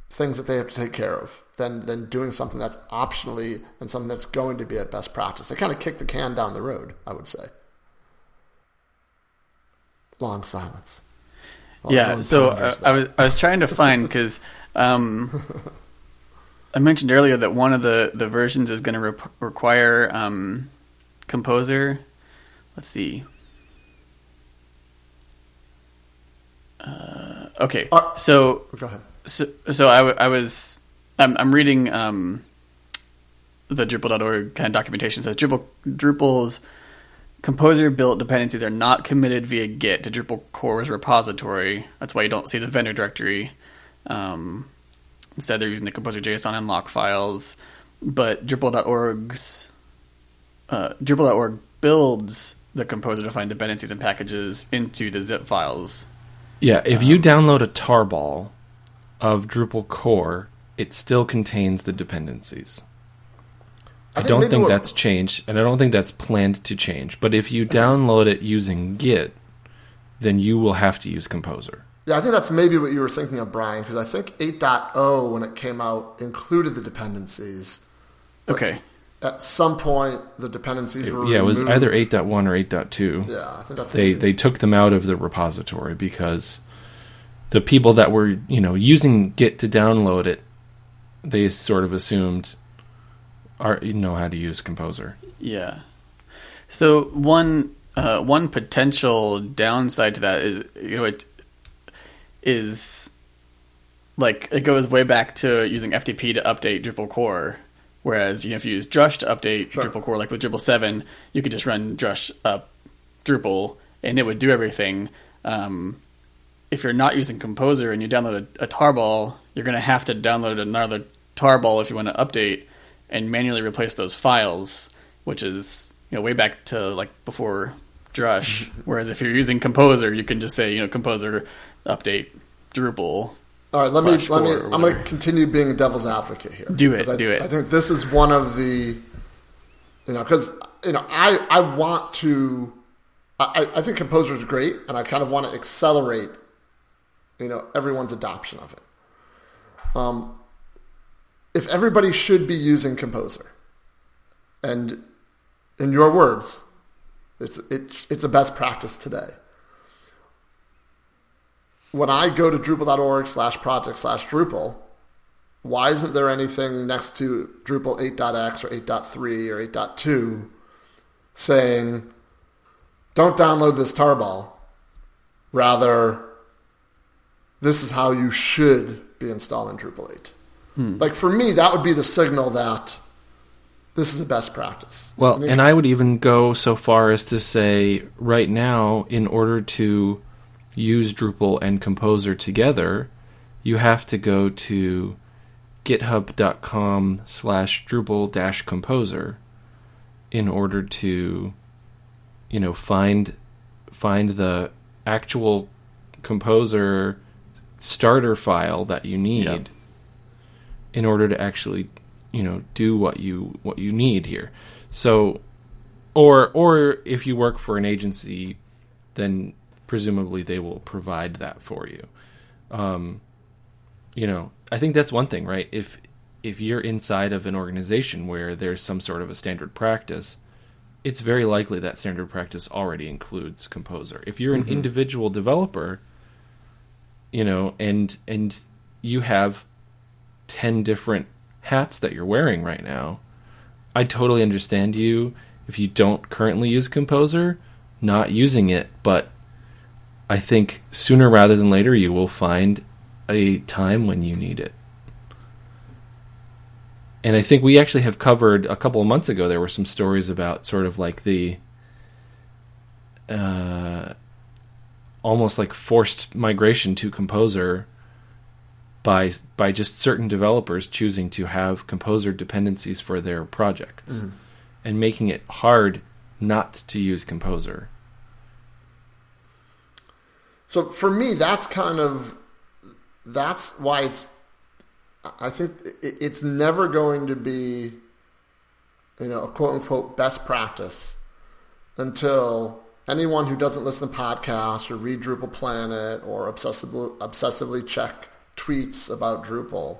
things that they have to take care of than than doing something that's optionally and something that's going to be at best practice. They kind of kick the can down the road, I would say. Long silence. Long- yeah long so uh, I was I was trying to find because um, I mentioned earlier that one of the the versions is going to re- require um, composer. Let's see. Uh, okay, Uh, so Go ahead. so, so I, w- I was I'm, I'm reading um, the Drupal.org kind of documentation says Drupal Drupal's composer built dependencies are not committed via Git to Drupal core's repository. That's why you don't see the vendor directory. Um, instead, they're using the composer JSON and lock files. But Drupal.org's uh, Drupal.org builds the composer defined dependencies and packages into the zip files. Yeah, if you um, download a tarball of Drupal core, it still contains the dependencies. I, think don't maybe think what- that's changed, and I don't think that's planned to change. But if you download it using Git, then you will have to use Composer. Yeah, I think that's maybe what you were thinking of, Brian, because I think 8.0, when it came out, included the dependencies. Okay. At some point, the dependencies were yeah, it was removed. either 8.1 or 8.2. Yeah, I think that's They what they took them out of the repository because the people that were you know using Git to download it, they sort of assumed are know how to use Composer. Yeah. So one uh, one potential downside to that is you know it is like it goes way back to using FTP to update Drupal core. Whereas you know, if you use Drush to update Sure. Drupal core, like with Drupal seven, you could just run Drush up Drupal and it would do everything. Um, if you're not using Composer and you download a, a tarball, you're going to have to download another tarball if you want to update and manually replace those files, which is you know way back to like before Drush. Whereas if you're using Composer, you can just say you know Composer update Drupal. All right, let me let me. I'm going to continue being a devil's advocate here. Do it, 'Cause I, do it. I think this is one of the, you know, because you know, I I want to, I I think Composer is great, and I kind of want to accelerate, you know, everyone's adoption of it. Um, if everybody should be using Composer, and in your words, it's it's it's a best practice today when I go to Drupal.org slash project slash Drupal, why isn't there anything next to Drupal 8.x or 8.3 or 8.2 saying, don't download this tarball. Rather, this is how you should be installing Drupal 8. Hmm. Like for me, that would be the signal that this is the best practice. Well, I mean, and I would even go so far as to say, right now, in order to use Drupal and Composer together, you have to go to github.com slash Drupal dash Composer in order to, you know, find find the actual Composer starter file that you need in order to actually you know do what you what you need here. So or or if you work for an agency then presumably they will provide that for you. Um you know i think that's one thing right? If if you're inside of an organization where there's some sort of a standard practice it's very likely that standard practice already includes composer. If you're an individual developer you know and and you have 10 different hats that you're wearing right now i totally understand you if you don't currently use composer not using it but i think sooner rather than later you will find a time when you need it. And i think we actually have covered a couple of months ago there were some stories about sort of like the uh, almost like forced migration to composer by by just certain developers choosing to have composer dependencies for their projects and making it hard not to use composer So for me, that's kind of that's why it's. I think it's never going to be, you know, a quote unquote best practice until anyone who doesn't listen to podcasts or read Drupal Planet or obsessively, obsessively check tweets about Drupal,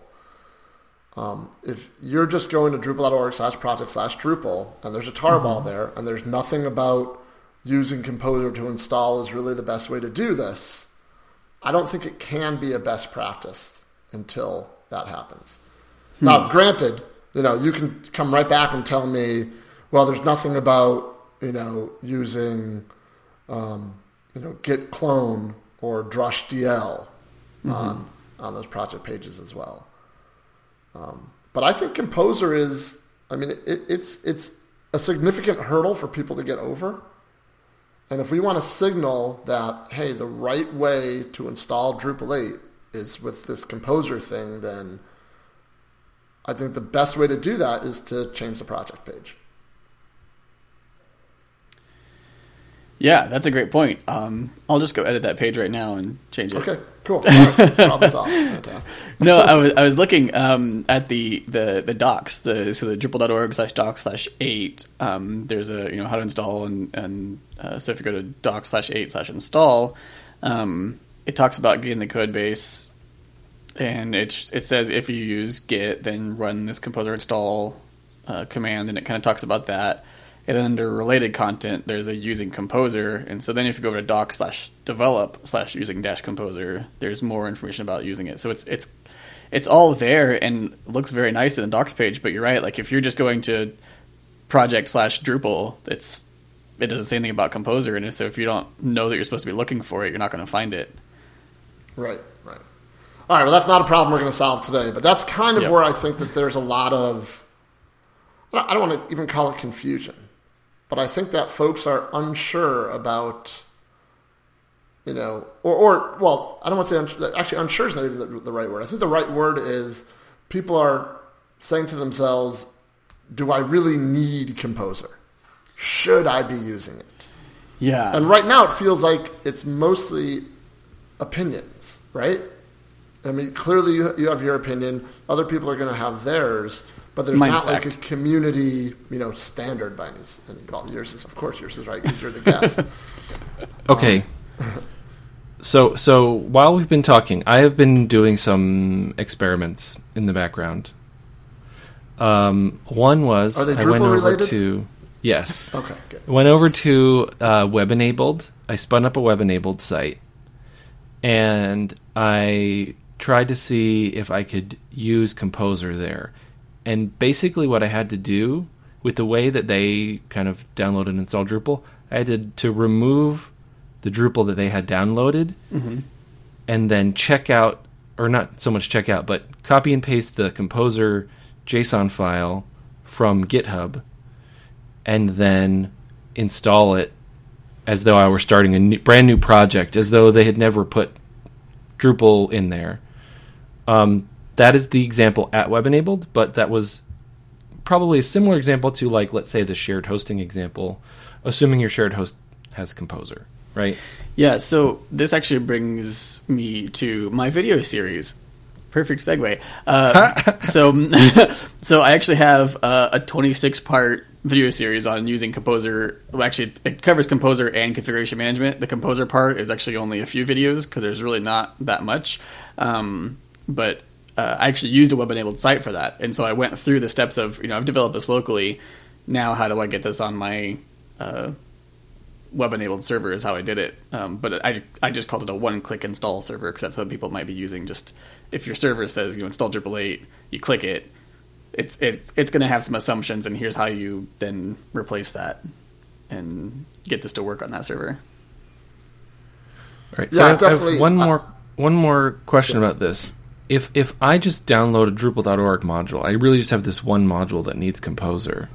um, if you're just going to drupal.org slash project slash Drupal and there's a tarball there and there's nothing about using Composer to install is really the best way to do this, I don't think it can be a best practice until that happens. Now, granted, you know, you can come right back and tell me, well, there's nothing about, you know, using, um, you know, git clone or drush DL on, on those project pages as well. Um, but I think Composer is, I mean, it, it's, it's a significant hurdle for people to get over. And if we want to signal that, hey, the right way to install Drupal 8 is with this Composer thing, then I think the best way to do that is to change the project page. Yeah, that's a great point. Um, I'll just go edit that page right now and change it. Okay, cool. Right, problem solved. Fantastic. no, I was I was looking um, at the, the the docs, the so the drupal.org slash doc slash eight. Um, there's a you know how to install and and uh, so if you go to doc slash eight slash install, um, it talks about getting the code base, and it it says if you use git, then run this composer install uh, command, and it kind of talks about that. And then under related content, there's a using composer, and so then if you go over to doc slash develop slash using dash composer, there's more information about using it. So it's it's it's all there and looks very nice in the docs page. But you're right, like if you're just going to project slash Drupal, it's it doesn't say anything about composer, and so if you don't know that you're supposed to be looking for it, you're not going to find it. Right, right. All right, well, that's not a problem we're going to solve today, but that's kind of Yep. where I think that there's a lot of, I don't want to even call it confusion, but I think that folks are unsure about, you know, or, or well, I don't want to say, unsure, actually, unsure is not even the, the right word. I think the right word is people are saying to themselves, do I really need Composer? Should I be using it? Yeah, And right now, it feels like it's mostly opinions, right? I mean, clearly you, you have your opinion. Other people are going to have theirs, but there's Mine's not like a community, you know, standard by any. any well, yours is, of course, yours is right because you're the guest. Okay. So so while we've been talking, I have been doing some experiments in the background. Um, one was Are they I went over related? to yes, okay, good. went over to uh, web enabled. I spun up a web enabled site, and I tried to see if I could use Composer there. And basically, what I had to do with the way that they kind of download and install Drupal, I had to, to remove the Drupal that they had downloaded, and then check out, or not so much check out, but copy and paste the Composer JSON file from GitHub, and then install it as though I were starting a new, brand new project, as though they had never put Drupal in there. Um, that is the example at Web Enabled, but that was probably a similar example to, like, let's say the shared hosting example, assuming your shared host has Composer, right? Yeah, so this actually brings me to my video series. Perfect segue. Uh, so, so I actually have uh, a 26 part video series on using Composer. Well, actually, it- covers Composer and configuration management. The Composer part is actually only a few videos because there's really not that much. Um, but uh, I actually used a web-enabled site for that, and so I went through the steps of you know I've developed this locally. Now, how do I get this on my uh, web enabled server is how I did it. Um, but I, I just called it a one click install server because that's what people might be using. Just if your server says you know, install Drupal 8, you click it, it's it's it's going to have some assumptions, and here's how you then replace that and get this to work on that server. All right. Yeah, so I have, I have definitely. one Uh, more one more question about this. If if I just download a Drupal.org module, I really just have this one module that needs Composer.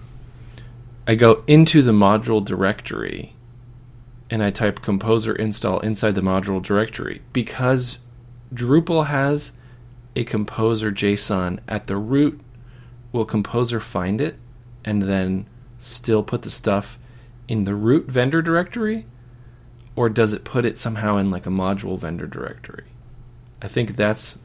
I go into the module directory, and I type Composer install inside the module directory because Drupal has a Composer JSON at the root. Will Composer find it and then still put the stuff in the root vendor directory? or does it put it somehow in like a module vendor directory? I think that's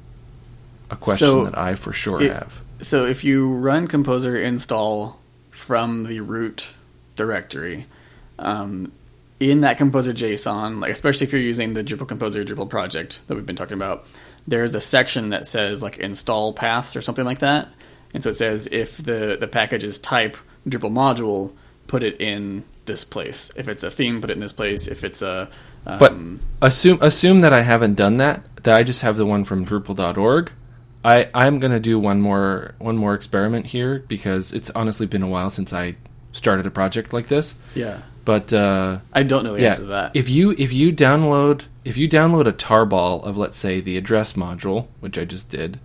a question So, that I for sure it- have. So if you run composer install from the root directory, um, in that Composer JSON, like especially if you're using the Drupal Composer Drupal project that we've been talking about, there's a section that says like install paths or something like that. And so it says if the the package is type Drupal module, put it in this place. If it's a theme, put it in this place. If it's a um, But assume assume that I haven't done that. That I just have the one from Drupal.org. I I'm gonna do one more one more experiment here because it's honestly been a while since I started a project like this. yeah, But uh, I don't know the yeah, answer to that. if you if you download if you download a tarball of let's say the address module, which I just did,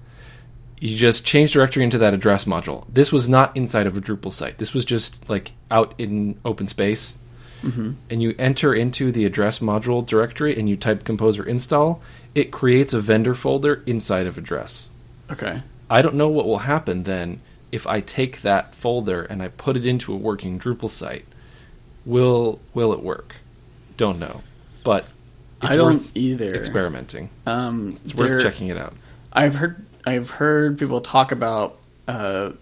you just change directory into that address module. This was not inside of a Drupal site. This was just like out in open space. And you enter into the address module directory and you type composer install. It creates a vendor folder inside of address. okay, I don't know what will happen then if I take that folder and I put it into a working Drupal site. Will will it work? Don't know, but it's I don't worth either. experimenting. Um, It's worth checking it out. I've heard I've heard people talk about uh,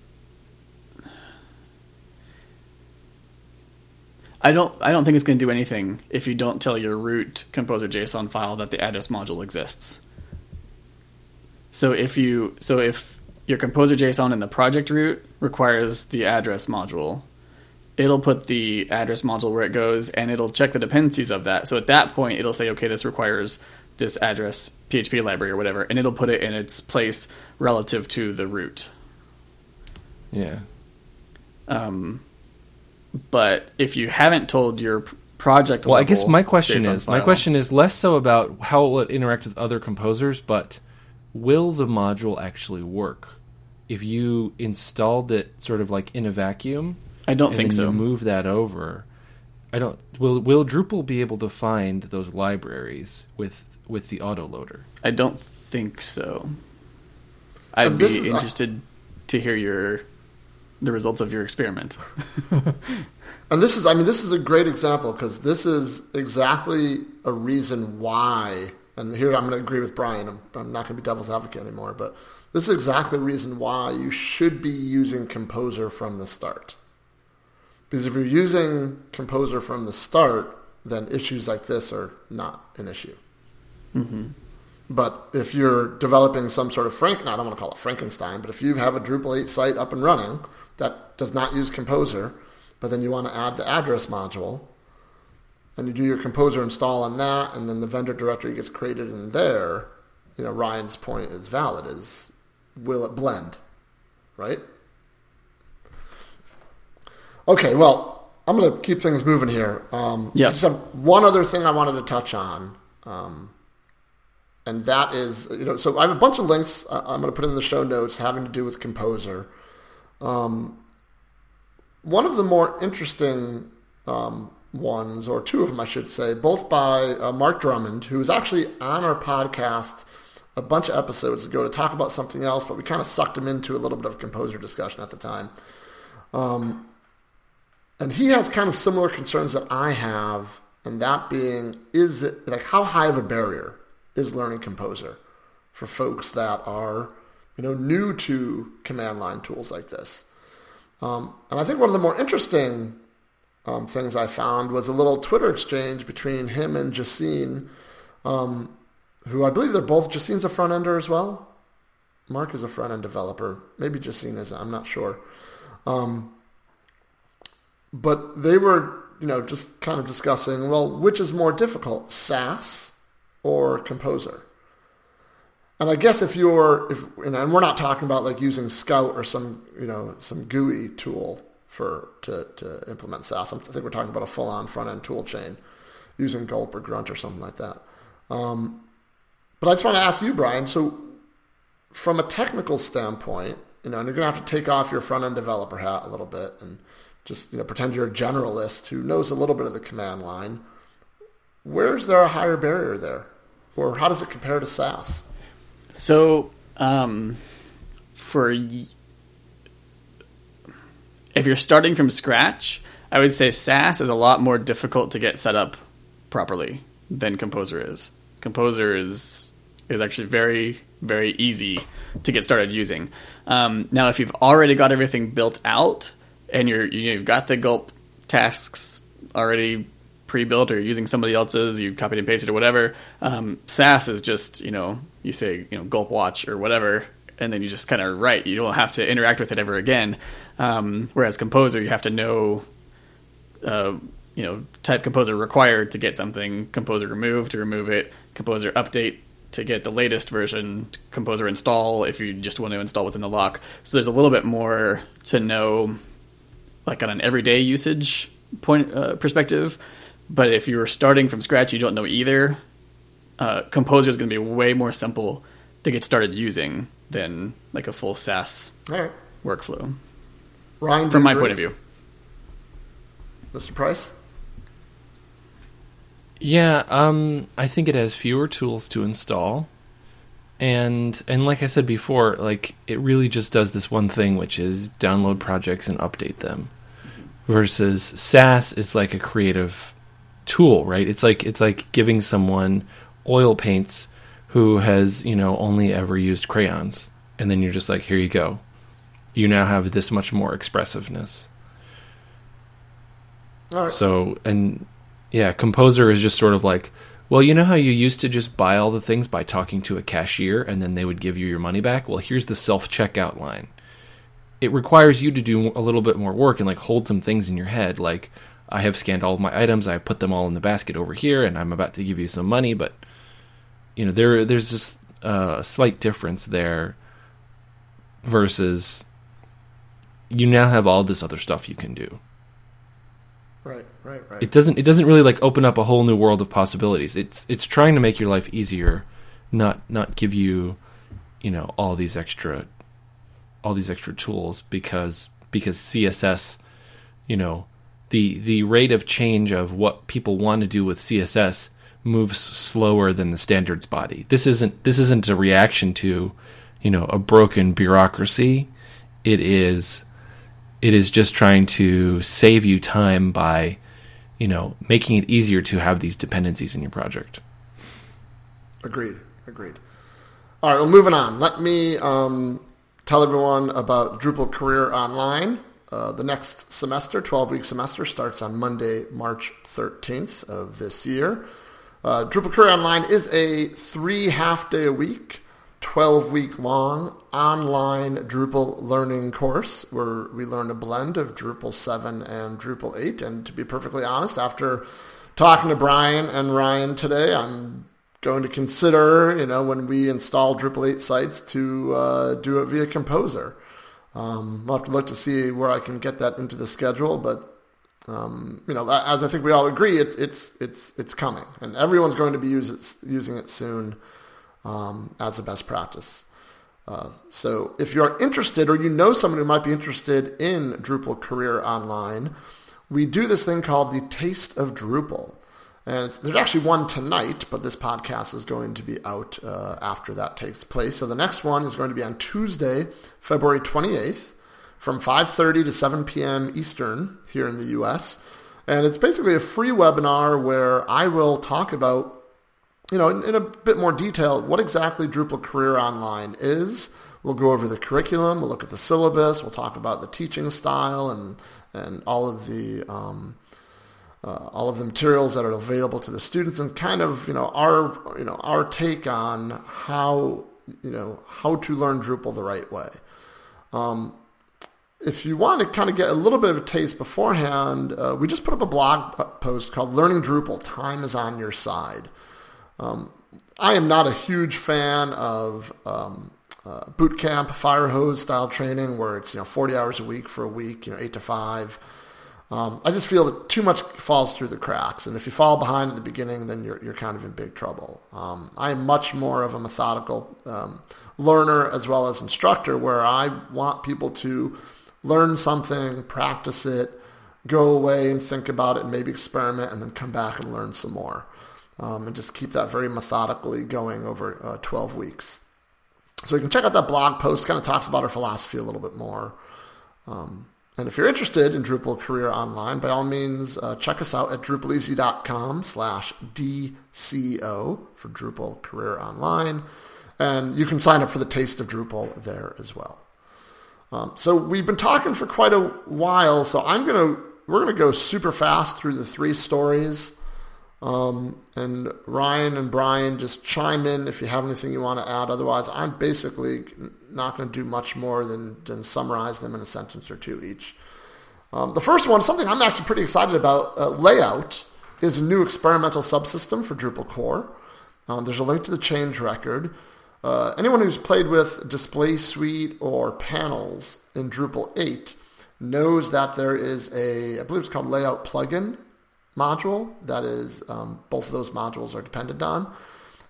I don't I don't think it's going to do anything if you don't tell your root composer JSON file that the address module exists. So if you so if your composer JSON in the project root requires the address module, it'll put the address module where it goes and it'll check the dependencies of that. So at that point, it'll say, okay, this requires this address PHP library or whatever, and it'll put it in its place relative to the root. Yeah. Um, but if you haven't told your project, Well, I guess my question JSON is my question is less so about how will it interact with other composers, but will the module actually work if you installed it sort of like in a vacuum? I don't and think then so. You move that over. I don't. Will Will Drupal be able to find those libraries with with the autoloader? I don't think so. Uh, I'd And be is- uh, interested to hear your the results of your experiment. And this is, I mean, this is a great example because this is exactly a reason why. And here I'm going to agree with Brian. I'm, I'm not going to be devil's advocate anymore, but this is exactly the reason why you should be using Composer from the start. Because if you're using Composer from the start, then issues like this are not an issue. But if you're developing some sort of Frank, no, I don't want to call it Frankenstein, but if you have a Drupal 8 site up and running that does not use Composer, but then you want to add the address module, and you do your Composer install on that, and then the vendor directory gets created in there, you know, Ryan's point is valid, is will it blend, right? Okay, well, I'm going to keep things moving here. Um, Yeah. Just have one other thing I wanted to touch on. Um, and that is, you know, so I have a bunch of links uh, I'm going to put in the show notes having to do with Composer. Um, one of the more interesting um, ones, or two of them, I should say, both by uh, Marc Drummond, who was actually on our podcast a bunch of episodes ago to talk about something else, but we kind of sucked him into a little bit of Composer discussion at the time. Um, and he has kind of similar concerns that I have, and that being, is it like how high of a barrier is learning Composer for folks that are, you know, new to command line tools like this? Um, and I think one of the more interesting um, things I found was a little Twitter exchange between him and Jacine, um, who I believe they're both. Jacine's a front ender as well. Marc is a front end developer. Maybe Jacine is. I'm not sure. Um, but they were, you know, just kind of discussing, well, which is more difficult, Sass or Composer? And I guess if you're, if and we're not talking about like using Scout or some, you know, some GUI tool for to, to implement Sass. I think we're talking about a full-on front-end tool chain using Gulp or Grunt or something like that. Um, but I just want to ask you, Brian. So, from a technical standpoint, you know, and you're going to have to take off your front-end developer hat a little bit and just you know pretend you're a generalist who knows a little bit of the command line. Where's there a higher barrier there, or how does it compare to Sass? So, um, for if you're starting from scratch, I would say Sass is a lot more difficult to get set up properly than Composer is. Composer is is actually very very easy to get started using. Um, now, if you've already got everything built out and you're you've got the gulp tasks already pre-built or using somebody else's, you copied and pasted or whatever. Um, Sass is just you know you say you know gulp watch or whatever, and then you just kind of write. You don't have to interact with it ever again. Um, whereas Composer, you have to know. Uh, you know, type composer required to get something, composer remove to remove it, composer update to get the latest version, composer install if you just want to install what's in the lock. So there's a little bit more to know, like on an everyday usage point uh, perspective. But if you're starting from scratch, you don't know either. Uh, composer is going to be way more simple to get started using than like a full Sass All right. workflow, Ryan, from my agree? point of view. Mr. Price? Yeah, um, I think it has fewer tools to install, and and like I said before, like it really just does this one thing, which is download projects and update them. Versus Sass is like a creative tool, right? It's like it's like giving someone oil paints who has you know only ever used crayons, and then you're just like, here you go, you now have this much more expressiveness. Right. So, and yeah, Composer is just sort of like, well, you know how you used to just buy all the things by talking to a cashier and then they would give you your money back? Well, here's the self checkout line. It requires you to do a little bit more work and like hold some things in your head. Like, I have scanned all of my items, I've put them all in the basket over here, and I'm about to give you some money, but you know, there there's just a slight difference there versus you now have all this other stuff you can do. Right, right, right. it doesn't it doesn't really like open up a whole new world of possibilities. It's it's trying to make your life easier not not give you you know all these extra all these extra tools because because css you know the the rate of change of what people want to do with css moves slower than the standards body this isn't this isn't a reaction to you know a broken bureaucracy it is it is just trying to save you time by you know making it easier to have these dependencies in your project Agreed. Agreed. All right. Well, moving on. Let me um, tell everyone about Drupal Career Online. Uh, the next semester, 12-week semester, starts on Monday, March 13th of this year. Uh, Drupal Career Online is a three half-day a week, 12-week long online Drupal learning course where we learn a blend of Drupal 7 and Drupal 8. And to be perfectly honest, after talking to Brian and Ryan today, I'm going to consider, you know, when we install Drupal 8 sites to uh, do it via Composer. Um, we'll have to look to see where I can get that into the schedule, but um, you know, as I think we all agree, it's it's it's it's coming, and everyone's going to be use it, using it soon um, as a best practice. Uh, so, if you're interested, or you know someone who might be interested in Drupal Career Online, we do this thing called the Taste of Drupal. And there's actually one tonight, but this podcast is going to be out uh, after that takes place. So the next one is going to be on Tuesday, February 28th, from 5:30 to 7 p.m. Eastern here in the U.S. And it's basically a free webinar where I will talk about, you know, in, in a bit more detail, what exactly Drupal Career Online is. We'll go over the curriculum. We'll look at the syllabus. We'll talk about the teaching style and and all of the um, uh, all of the materials that are available to the students and kind of you know our you know our take on how you know how to learn Drupal the right way. Um, if you want to kind of get a little bit of a taste beforehand, uh, we just put up a blog post called "Learning Drupal: Time is on Your Side." Um, I am not a huge fan of um, uh, boot camp, fire hose style training where it's you know 40 hours a week for a week, you know eight to five. Um, I just feel that too much falls through the cracks, and if you fall behind at the beginning, then you're you're kind of in big trouble. Um, I am much more of a methodical um, learner as well as instructor, where I want people to learn something, practice it, go away and think about it, and maybe experiment, and then come back and learn some more, um, and just keep that very methodically going over uh, 12 weeks. So you can check out that blog post. Kind of talks about our philosophy a little bit more. Um, and if you're interested in Drupal Career Online, by all means, uh, check us out at drupaleasy.com slash DCO for Drupal Career Online. And you can sign up for the Taste of Drupal there as well. Um, so we've been talking for quite a while, so I'm going to, we're going to go super fast through the three stories Um, and Ryan and Brian, just chime in if you have anything you want to add. Otherwise, I'm basically not going to do much more than, than summarize them in a sentence or two each. Um, the first one, something I'm actually pretty excited about, uh, layout is a new experimental subsystem for Drupal core. Um, there's a link to the change record. Uh, anyone who's played with Display Suite or panels in Drupal 8 knows that there is a, I believe it's called Layout plugin module that is um, both of those modules are dependent on.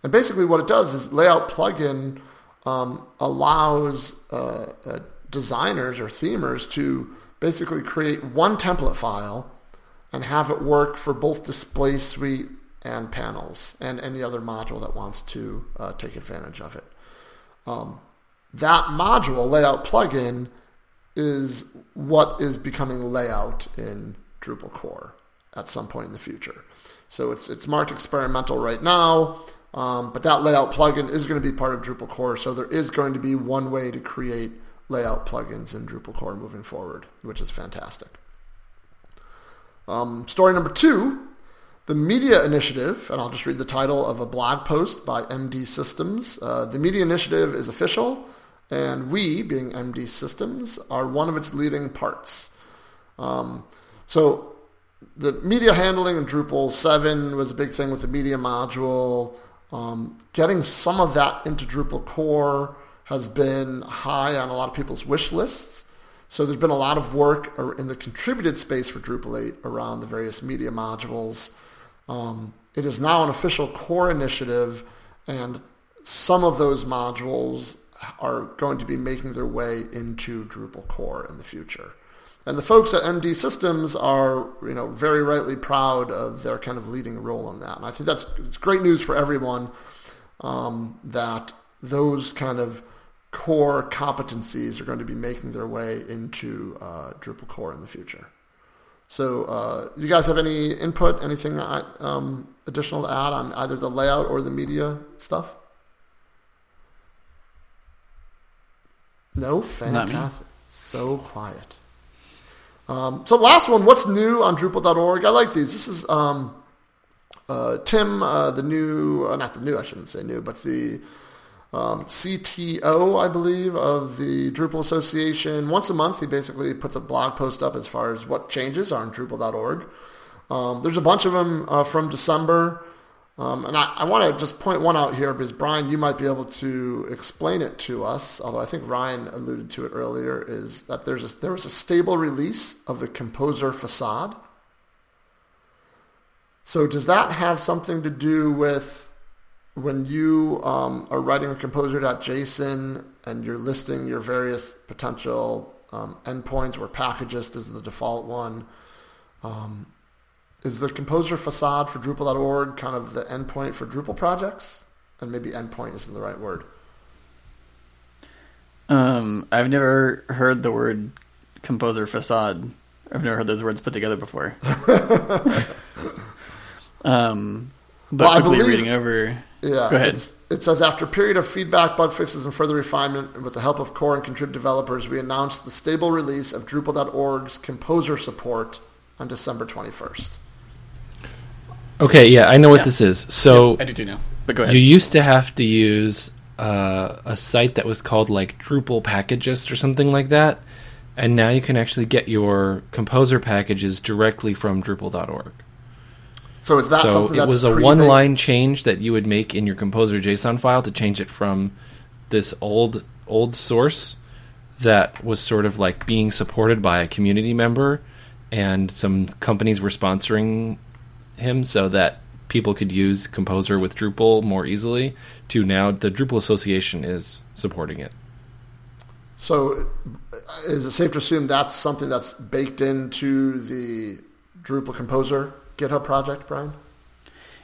And basically, what it does is Layout plugin um, allows uh, uh, designers or themers to basically create one template file and have it work for both Display Suite and panels and any other module that wants to uh, take advantage of it. Um, that module, Layout plugin, is what is becoming layout in Drupal core at some point in the future. So it's it's marked experimental right now, um, but that layout plugin is going to be part of Drupal core. So there is going to be one way to create layout plugins in Drupal core moving forward, which is fantastic. Um, story number two the Media Initiative, and I'll just read the title of a blog post by MD Systems. Uh, the Media Initiative is official, and we, being MD Systems, are one of its leading parts. Um, so the media handling in Drupal 7 was a big thing with the media module. Um, getting some of that into Drupal core has been high on a lot of people's wish lists. So there's been a lot of work in the contributed space for Drupal 8 around the various media modules. Um, it is now an official core initiative, and some of those modules are going to be making their way into Drupal core in the future. And the folks at MD Systems are, you know, very rightly proud of their kind of leading role in that. And I think that's it's great news for everyone um, that those kind of core competencies are going to be making their way into uh, Drupal core in the future. So, uh, you guys have any input, anything um, additional to add on either the layout or the media stuff? No, fantastic. So quiet. Um, so, last one. What's new on Drupal.org? I like these. This is um, uh, Tim, uh, the new, uh, not the new, I shouldn't say new, but the um, CTO, I believe, of the Drupal Association. Once a month, he basically puts a blog post up as far as what changes are on Drupal.org. Um, there's a bunch of them uh, from December. Um, and I, I want to just point one out here because, Brian, you might be able to explain it to us, although I think Ryan alluded to it earlier, is that there's a, there was a stable release of the Composer facade. So does that have something to do with when you um, are writing a composer.json and you're listing your various potential um, endpoints where packages is the default one, um, is the composer facade for Drupal.org kind of the endpoint for Drupal projects? And maybe endpoint isn't the right word. Um, I've never heard the word composer facade. I've never heard those words put together before. um, but Well, quickly believe- reading over, Yeah. Go ahead. It says after a period of feedback, bug fixes, and further refinement, and with the help of core and contrib developers, we announced the stable release of Drupal.org's Composer support on December 21st. Okay, yeah, I know what Yeah. this is. So I do too now. But go ahead. you used to have to use uh, a site that was called like Drupal Packagist or something like that, and now you can actually get your Composer packages directly from Drupal.org. So is that so something it that's was a one-line change that you would make in your Composer JSON file to change it from this old old source that was sort of like being supported by a community member, and some companies were sponsoring him so that people could use Composer with Drupal more easily. To now, the Drupal Association is supporting it. So is it safe to assume that's something that's baked into the Drupal Composer GitHub project, Brian?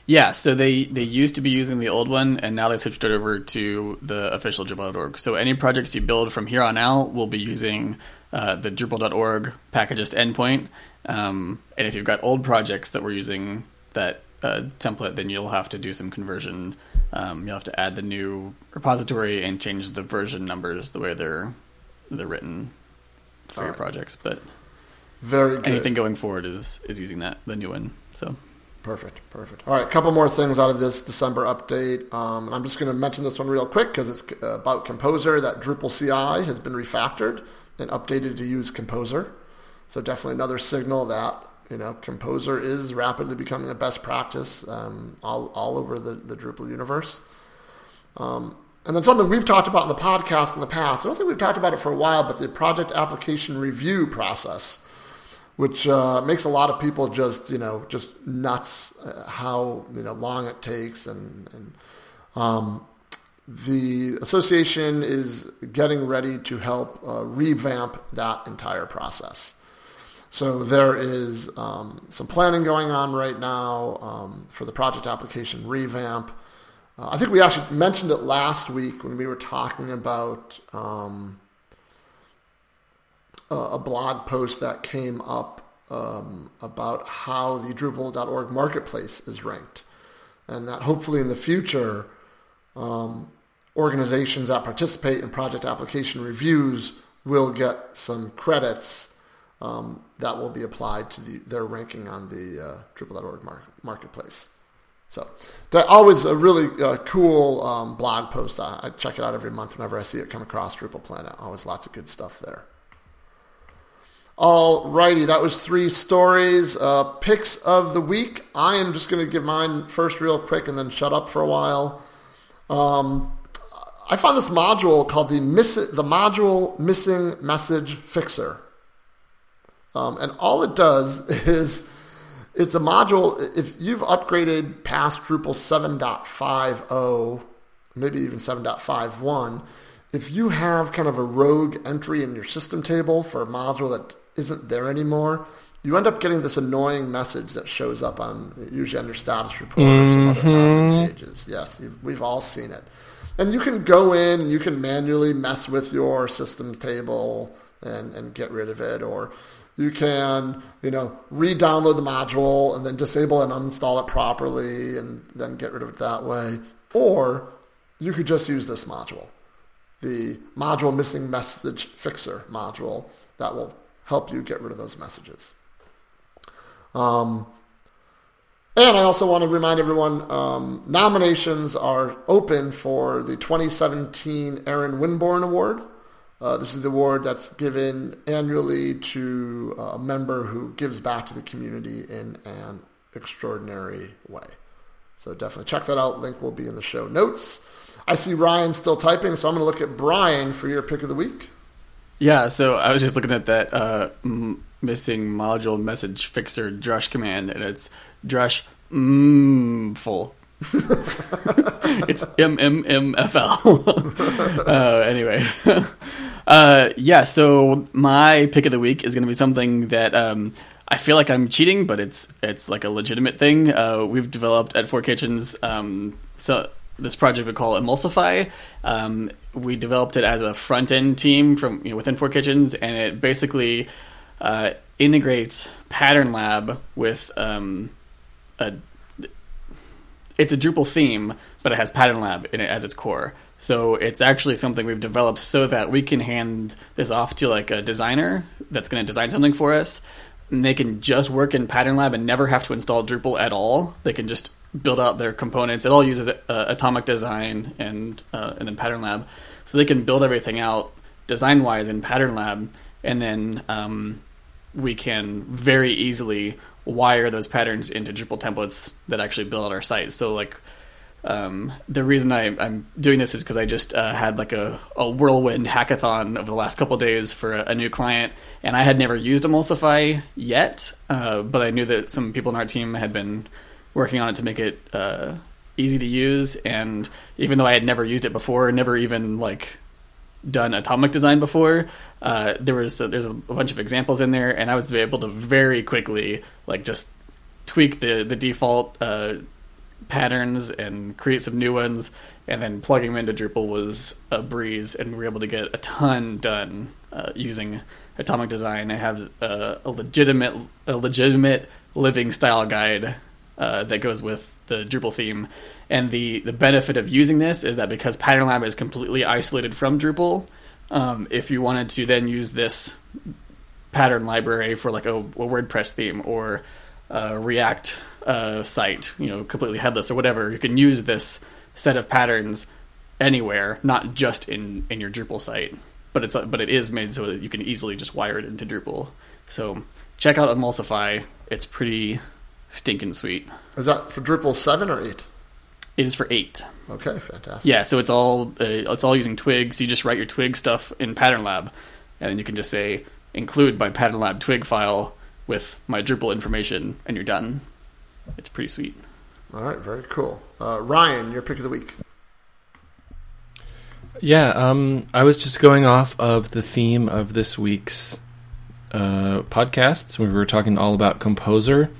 Yeah, so they, they used to be using the old one, and now they switched it over to the official Drupal.org. So any projects you build from here on out will be using uh, the Drupal.org packagist endpoint. Um, and if you've got old projects that were using that uh, template, then you'll have to do some conversion. Um, you'll have to add the new repository and change the version numbers the way they're they're written for your Alright. projects. But Very good. anything going forward is is using that the new one. So Perfect, perfect. All right, a couple more things out of this December update. Um, and I'm just going to mention this one real quick because it's uh, about Composer. That Drupal CI has been refactored and updated to use Composer. So definitely another signal that you know Composer is rapidly becoming a best practice um, all, all over the, the Drupal universe. Um, and then something we've talked about in the podcast in the past. I don't think we've talked about it for a while, but the project application review process which uh, makes a lot of people just you know just nuts uh, how you know long it takes and, and um, the association is getting ready to help uh, revamp that entire process. So there is um, some planning going on right now um, for the project application revamp. Uh, I think we actually mentioned it last week when we were talking about um, a blog post that came up um, about how the Drupal.org marketplace is ranked, and that hopefully in the future, um, organizations that participate in project application reviews will get some credits um, that will be applied to the, their ranking on the uh, Drupal.org marketplace. So that always a really uh, cool um, blog post. I, I, check it out every month whenever I see it come across Drupal Planet. Always lots of good stuff there. Alrighty, that was three stories. Uh, picks of the week. I am just going to give mine first, real quick, and then shut up for a while. Um, I found this module called the miss the module missing message fixer, um, and all it does is it's a module. If you've upgraded past Drupal 7.50, maybe even 7.51, if you have kind of a rogue entry in your system table for a module that isn't there anymore, you end up getting this annoying message that shows up on usually on your status report or some other mm-hmm. pages. Yes, we've all seen it. And you can go in and you can manually mess with your systems table and, and get rid of it, or you can, you know, re-download the module and then disable and uninstall it properly and then get rid of it that way. Or you could just use this module, the module missing message fixer module that will help you get rid of those messages. Um, and I also want to remind everyone um, nominations are open for the 2017 Aaron Winborn Award. Uh, this is the award that's given annually to a member who gives back to the community in an extraordinary way. So definitely check that out. Link will be in the show notes. I see Ryan still typing, so I'm going to look at Brian for your pick of the week. Yeah, so I was just looking at that uh, m- missing module message fixer drush command, and it's drush mm, full. it's M M M F L. Uh, anyway, uh, yeah. So my pick of the week is going to be something that um, I feel like I'm cheating, but it's it's like a legitimate thing. Uh, we've developed at Four Kitchens. Um, so this project we call Emulsify. Um, we developed it as a front end team from you know, within Four Kitchens, and it basically uh, integrates Pattern Lab with um, a. It's a Drupal theme, but it has Pattern Lab in it as its core. So it's actually something we've developed so that we can hand this off to like a designer that's going to design something for us. And they can just work in Pattern Lab and never have to install Drupal at all. They can just build out their components. It all uses uh, Atomic Design and uh, and then Pattern Lab, so they can build everything out design wise in Pattern Lab, and then um, we can very easily wire those patterns into Drupal templates that actually build out our site. So like. Um, the reason I, am doing this is because I just uh, had like a, a, whirlwind hackathon over the last couple days for a, a, new client, and I had never used Emulsify yet, uh, but I knew that some people in our team had been working on it to make it uh, easy to use. And even though I had never used it before, never even like done atomic design before, uh, there was there's a bunch of examples in there, and I was able to very quickly like just tweak the the default uh, patterns and create some new ones, and then plugging them into Drupal was a breeze, and we were able to get a ton done uh, using atomic design. I have a, a legitimate a legitimate living style guide uh, that goes with the Drupal theme. And the, the benefit of using this is that because Pattern Lab is completely isolated from Drupal, um, if you wanted to then use this pattern library for like a, a WordPress theme or uh, React uh, site, you know, completely headless or whatever, you can use this set of patterns anywhere, not just in in your Drupal site. But it's but it is made so that you can easily just wire it into Drupal. So check out Emulsify. It's pretty stinking sweet. Is that for Drupal seven or eight? It is for eight. Okay, fantastic. Yeah, so it's all uh, it's all using twigs. You just write your twig stuff in Pattern Lab, and then you can just say include my Pattern Lab twig file with my Drupal information, and you're done. It's pretty sweet. All right, very cool. Uh, Ryan, your pick of the week. Yeah, um, I was just going off of the theme of this week's uh, podcasts. We were talking all about Composer.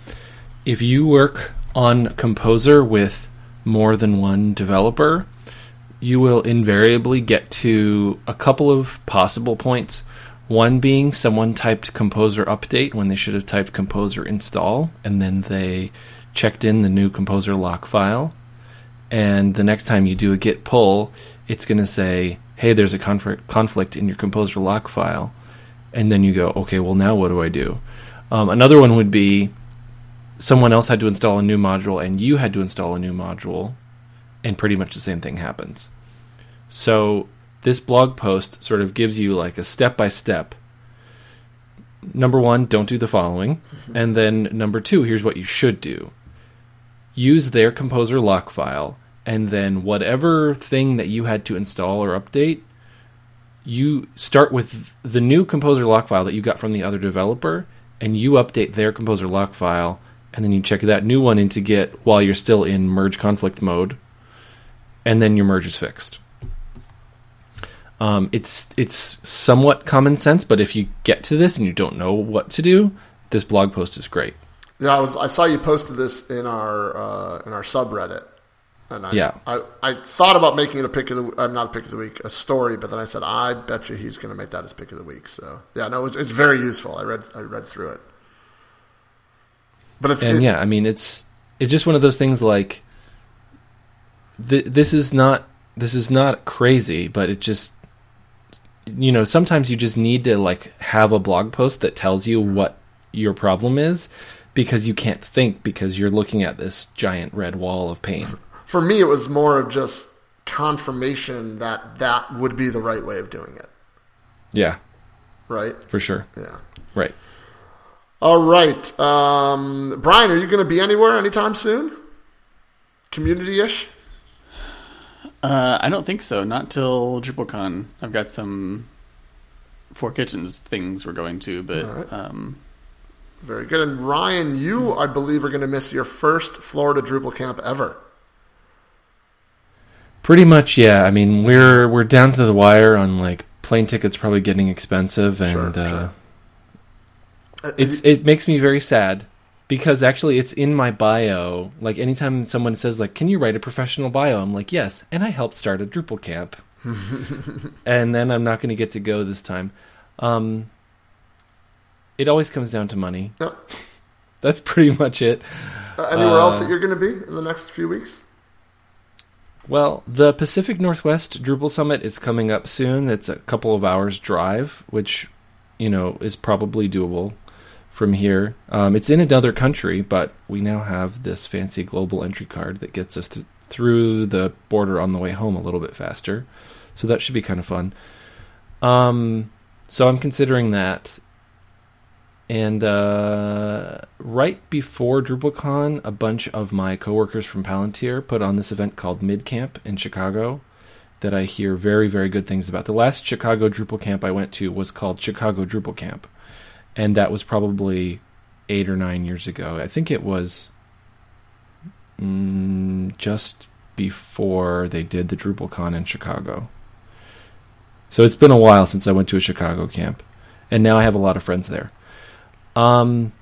If you work on Composer with more than one developer, you will invariably get to a couple of possible points. One being someone typed Composer update when they should have typed Composer install, and then they checked in the new Composer lock file. And the next time you do a git pull, it's going to say, hey, there's a conflict, conflict in your Composer lock file. And then you go, okay, well, now what do I do? Um, another one would be someone else had to install a new module and you had to install a new module, and pretty much the same thing happens. So this blog post sort of gives you like a step by step. Number one, don't do the following. Mm-hmm. And then number two, here's what you should do use their composer lock file, and then whatever thing that you had to install or update, you start with the new composer lock file that you got from the other developer, and you update their composer lock file, and then you check that new one into Git while you're still in merge conflict mode, and then your merge is fixed. Um, it's it's somewhat common sense, but if you get to this and you don't know what to do, this blog post is great. Yeah, I was. I saw you posted this in our uh, in our subreddit, and I, Yeah. I, I thought about making it a pick of the uh, not a pick of the week, a story, but then I said I bet you he's going to make that his pick of the week. So yeah, no, it's, it's very useful. I read I read through it, but it's and it- yeah, I mean it's it's just one of those things like th- this is not this is not crazy, but it just you know sometimes you just need to like have a blog post that tells you what your problem is because you can't think because you're looking at this giant red wall of pain. for me, it was more of just confirmation that that would be the right way of doing it. Yeah, Right? for sure. Yeah. Right. All right, um, Brian, are you going to be anywhere anytime soon? Community ish. Uh, I don't think so. Not till DrupalCon. I've got some Four Kitchens things we're going to, but All right. um, Very good. And Ryan, you, I believe, are going to miss your first Florida Drupal camp ever. Pretty much, yeah. I mean, we're we're down to the wire on like plane tickets probably getting expensive and Sure, uh sure. Uh, it's it makes me very sad because actually it's in my bio. Like anytime someone says like, "Can you write a professional bio?" I'm like, "Yes," and I helped start a Drupal camp. and then I'm not going to get to go this time. Um, it always comes down to money. That's pretty much it. Uh, anywhere else Uh, that you're going to be in the next few weeks? Well, the Pacific Northwest Drupal Summit is coming up soon. It's a couple of hours drive, which you know is probably doable from here. Um, it's in another country, but we now have this fancy global entry card that gets us th- through the border on the way home a little bit faster. So that should be kind of fun. Um, so I'm considering that. And uh, right before DrupalCon, a bunch of my coworkers from Palantir put on this event called MidCamp in Chicago that I hear very, very good things about. The last Chicago Drupal camp I went to was called Chicago Drupal Camp, and that was probably eight or nine years ago. I think it was mm, just before they did the DrupalCon in Chicago. So it's been a while since I went to a Chicago camp, and now I have a lot of friends there. Um,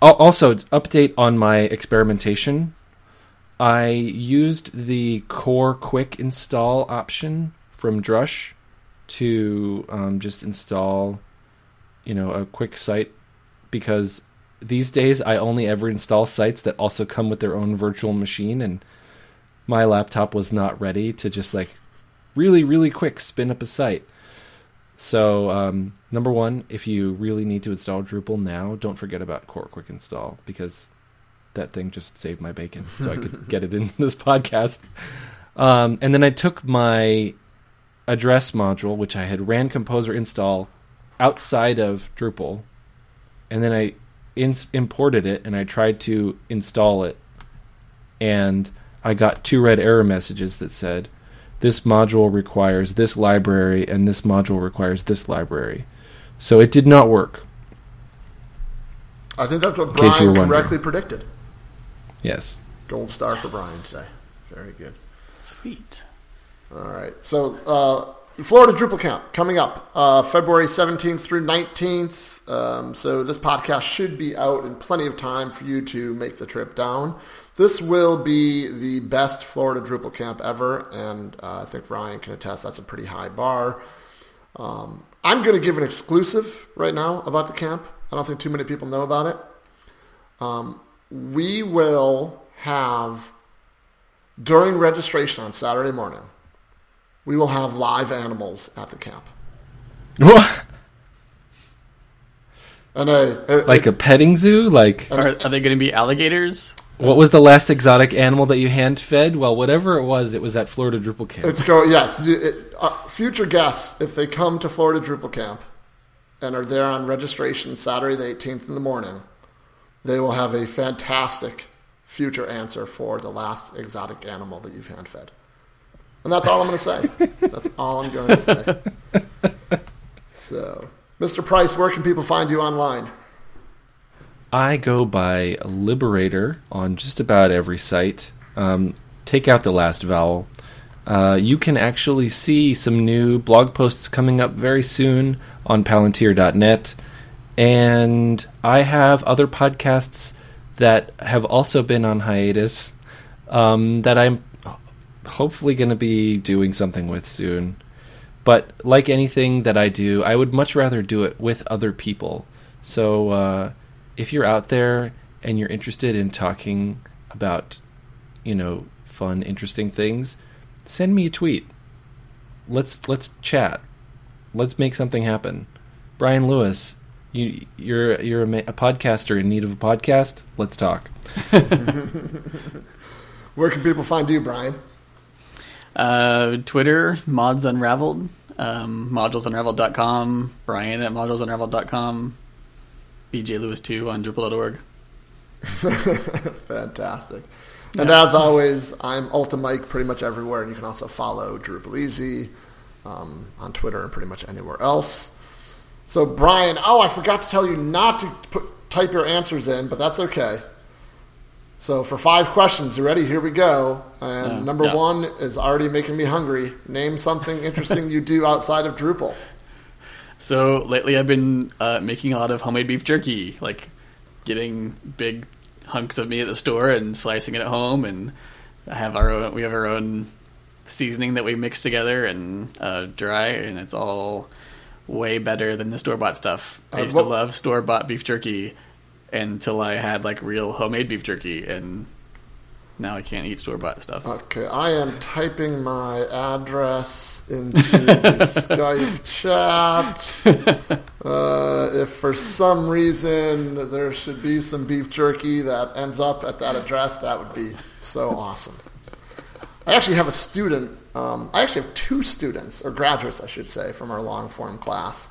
al- also, update on my experimentation. I used the core quick install option from Drush to um, just install, you know, a quick site because these days I only ever install sites that also come with their own virtual machine, and my laptop was not ready to just like really, really quick spin up a site. So, um, number one, if you really need to install Drupal now, don't forget about Core Quick Install because that thing just saved my bacon, so I could get it in this podcast. Um, and then I took my address module, which I had ran Composer install outside of Drupal, and then I in- imported it and I tried to install it, and I got two red error messages that said, "This module requires this library, and this module requires this library." So it did not work. I think that's what Brian were wondering. correctly predicted. Yes. Gold star for Brian today. Very good. Sweet. All right. So, uh, Florida Drupal Camp coming up uh, February 17th through 19th. Um, so, this podcast should be out in plenty of time for you to make the trip down. This will be the best Florida Drupal camp ever, and uh, I think Ryan can attest that's a pretty high bar. Um, I'm going to give an exclusive right now about the camp. I don't think too many people know about it. Um, we will have during registration on Saturday morning, we will have live animals at the camp. What? And a, a- Like a petting zoo? Like Are, are they going to be alligators? what was the last exotic animal that you hand fed? Well, whatever it was, it was at Florida Drupal Camp. it's go yes. It, uh, future guests, if they come to Florida Drupal Camp and are there on registration Saturday the 18th in the morning, they will have a fantastic future answer for the last exotic animal that you've hand fed. And that's all I'm going to say. That's all I'm going to say. So, Mr. Price, where can people find you online? I go by Liberator on just about every site. Um, take out the last vowel. Uh, you can actually see some new blog posts coming up very soon on Palantir.net. And I have other podcasts that have also been on hiatus um, that I'm hopefully going to be doing something with soon. But like anything that I do, I would much rather do it with other people. So uh, if you're out there and you're interested in talking about, you know, fun, interesting things, send me a tweet. Let's let's chat. Let's make something happen. Brian Lewis, you you're you're a, a podcaster in need of a podcast. Let's talk. Where can people find you, Brian? Uh, Twitter, mods unraveled, um, modulesunraveled.com, Brian at modulesunraveled.com, BJ Lewis 2 on Drupal.org. Fantastic. And as always, I'm Ultimike pretty much everywhere, and you can also follow Drupal Easy um, on Twitter and pretty much anywhere else. So, Brian, oh, I forgot to tell you not to put, type your answers in, but that's okay. So, for five questions, you ready? Here we go. And Uh, number yeah. one is already making me hungry. Name something interesting you do outside of Drupal. So lately I've been uh, making a lot of homemade beef jerky, like getting big hunks of meat at the store and slicing it at home, and I have our own. We have our own seasoning that we mix together and uh, dry, and it's all way better than the store bought stuff. I Uh, used to love store bought beef jerky until I had like real homemade beef jerky, and now I can't eat store bought stuff. Okay, I am typing my address into the Skype chat. Uh, if for some reason there should be some beef jerky that ends up at that address, that would be so awesome. I actually have a student. Um, I actually have two students, or graduates, I should say, from our long form class,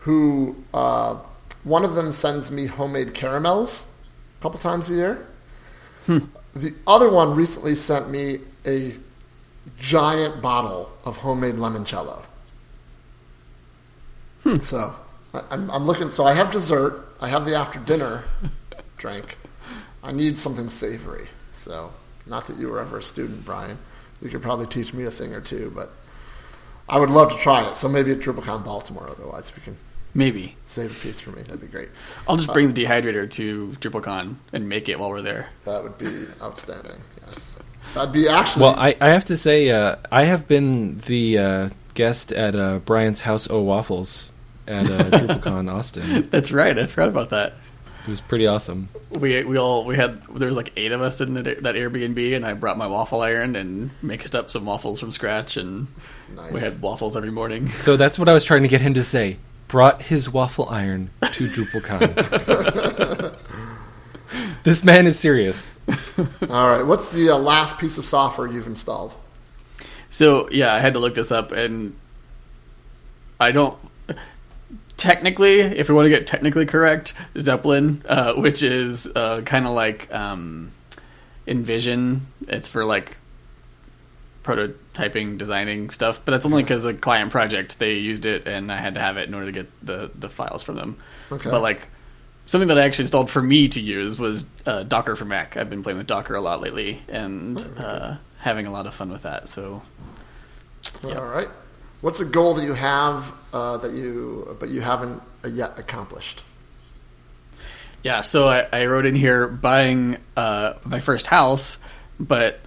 who uh, one of them sends me homemade caramels a couple times a year. Hmm. The other one recently sent me a giant bottle of homemade limoncello. Hmm. So I, I'm, I'm looking. So I have dessert. I have the after dinner drink. I need something savory. So not that you were ever a student, Brian. You could probably teach me a thing or two, but I would love to try it. So maybe at DrupalCon Baltimore. Otherwise, you can Maybe save a piece for me, that'd be great. I'll just bring the dehydrator to DrupalCon and make it while we're there. That would be outstanding. Yes, that'd be actually. Well, I, I have to say, uh, I have been the uh, guest at uh, Brian's House O Waffles at uh, DrupalCon Austin. That's right. I forgot about that. It was pretty awesome. we we all we had there was like eight of us in the, that Airbnb, and I brought my waffle iron and mixed up some waffles from scratch, and Nice. we had waffles every morning. So that's what I was trying to get him to say. Brought his waffle iron to DrupalCon. this man is serious. All right. What's the uh, last piece of software you've installed? So yeah, I had to look this up, and I don't. Technically, if we want to get technically correct, Zeppelin, uh, which is uh, kind of like um, InVision, it's for like prototyping, designing stuff. But that's only because a client project they used it, and I had to have it in order to get the the files from them. Okay. But like something that I actually installed for me to use was uh, Docker for Mac. I've been playing with Docker a lot lately, and uh, having a lot of fun with that. So All right. What's a goal that you have uh, that you but you haven't uh, yet accomplished? Yeah, so I, I wrote in here buying uh, my first house, but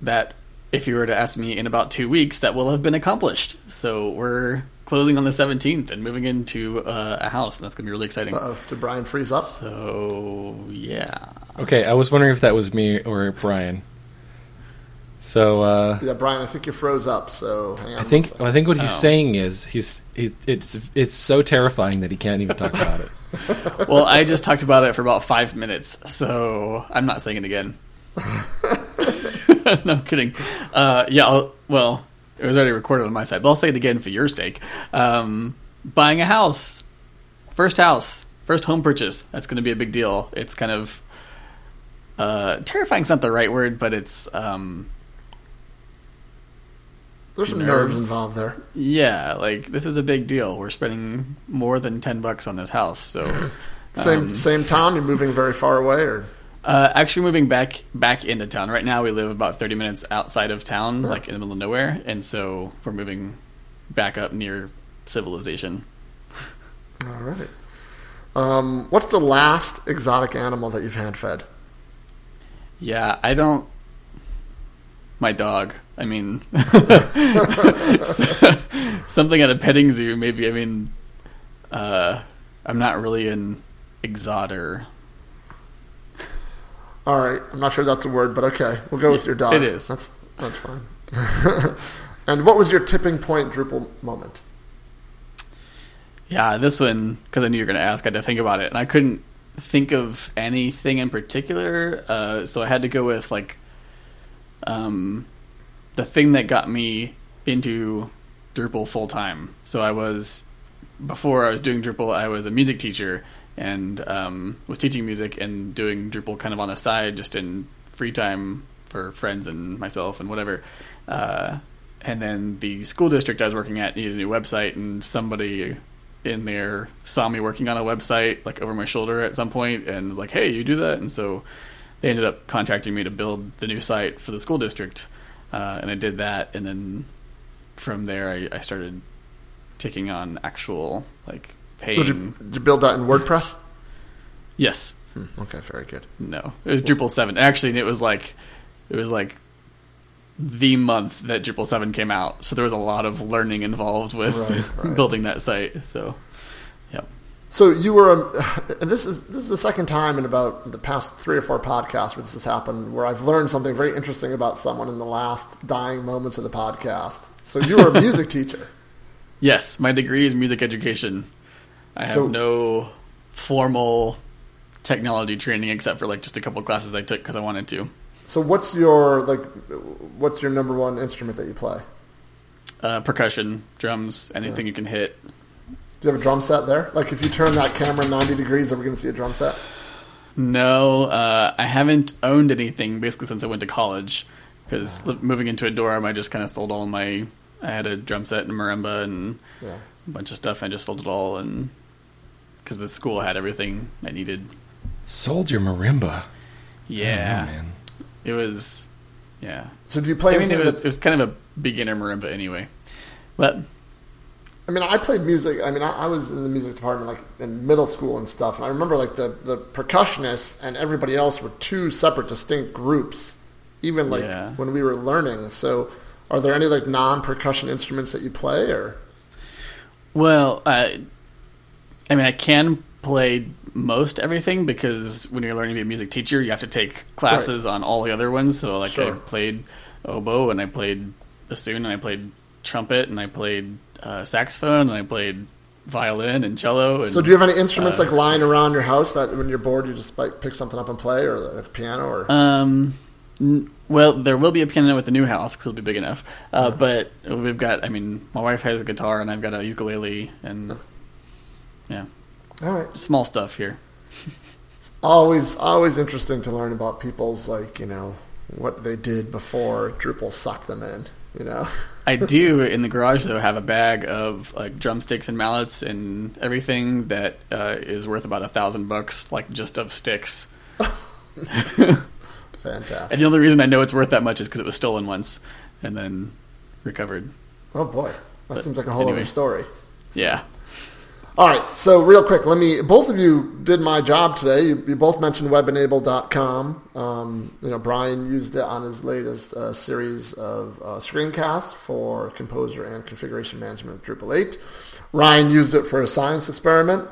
that if you were to ask me in about two weeks, that will have been accomplished. So we're closing on the 17th and moving into uh, a house, and that's going to be really exciting. Uh-oh. Did Brian freeze up? So, yeah. Okay, I was wondering if that was me or Brian. So uh, Yeah, Brian. I think you froze up. So hang on. I think. I think what he's Oh. saying is he's he, it's it's so terrifying that he can't even talk about it. Well, I just talked about it for about five minutes, so I'm not saying it again. no, I'm kidding. Uh, yeah, I'll, well, it was already recorded on my side, but I'll say it again for your sake. Um, buying a house, first house, first home purchase. That's going to be a big deal. It's kind of uh, terrifying's not the right word, but it's um, There's some nerves. nerves involved there. yeah, like this is a big deal. We're spending more than ten bucks on this house, so. Same um, same town. You're moving very far away, or Uh, actually, moving back back into town. Right now, we live about thirty minutes outside of town, like in the middle of nowhere, and so we're moving back up near civilization. all right. Um, what's the last exotic animal that you've hand fed? Yeah, I don't. My dog. I mean, something at a petting zoo. Maybe. I mean, uh, I'm not really an exoter. All right, I'm not sure that's a word, but okay, we'll go with your dog. it is. That's that's fine. and what was your tipping point Drupal moment? Yeah, this one because I knew you were going to ask. I had to think about it, and I couldn't think of anything in particular. Uh, so I had to go with like um, the thing that got me into Drupal full time. So I was before I was doing Drupal, I was a music teacher and um, was teaching music and doing Drupal kind of on the side, just in free time for friends and myself and whatever. Uh, and then the school district I was working at needed a new website, and somebody in there saw me working on a website like over my shoulder at some point and was like, "Hey, you do that?" And so they ended up contracting me to build the new site for the school district, uh, and I did that. And then from there, I, I started taking on actual like paying. Did you, did you build that in WordPress? Yes, Hmm, okay, very good. no, it was Drupal seven. Actually, it was like it was like the month that Drupal seven came out, so there was a lot of learning involved with Right, right. building that site. So, yep. So you were, um, and this is this is the second time in about the past three or four podcasts where this has happened, where I've learned something very interesting about someone in the last dying moments of the podcast. So you were a music teacher. Yes, my degree is music education. I have So- no formal technology training except for like just a couple classes I took because I wanted to. So what's your like? What's your number one instrument that you play? Uh, percussion, drums, anything you can hit. Do you have a drum set there? Like if you turn that camera ninety degrees, are we going to see a drum set? No, uh, I haven't owned anything basically since I went to college because moving into a dorm, I just kind of sold all my. I had a drum set and marimba and Yeah. a bunch of stuff. I just sold it all and because the school had everything I needed. Sold your marimba. Yeah, Oh, man. it was. Yeah, So do you play? I mean, it was that- it was kind of a beginner marimba anyway. But I mean, I played music. I mean, I, I was in the music department like in middle school and stuff. And I remember like the, the percussionists and everybody else were two separate, distinct groups, even like Yeah. when we were learning. So, are there any like non-percussion instruments that you play, or well, I, I mean, I can play most everything because when you're learning to be a music teacher, you have to take classes on all the other ones. So like Sure. I played oboe and I played bassoon and I played trumpet and I played uh, saxophone and I played violin and cello. And So, do you have any instruments Uh, like lying around your house that when you're bored you just like pick something up and play, or like a piano, or Um, n- well, there will be a piano at the new house because it'll be big enough. Uh, but we've got, I mean, my wife has a guitar and I've got a ukulele and yeah, all right. small stuff here. Always, always interesting to learn about people's like you know what they did before Drupal sucked them in. You know, I do in the garage though have a bag of like drumsticks and mallets and everything that uh, is worth about a thousand bucks, like just of sticks. fantastic. And the only reason I know it's worth that much is because it was stolen once and then recovered. Oh boy, that But seems like a whole anyway. other story. Yeah. All right, so real quick, let me. Both of you did my job today. You, you both mentioned webenabled.com. Um, you know, Brian used it on his latest uh, series of uh, screencasts for composer and configuration management with Drupal 8. Ryan used it for a science experiment.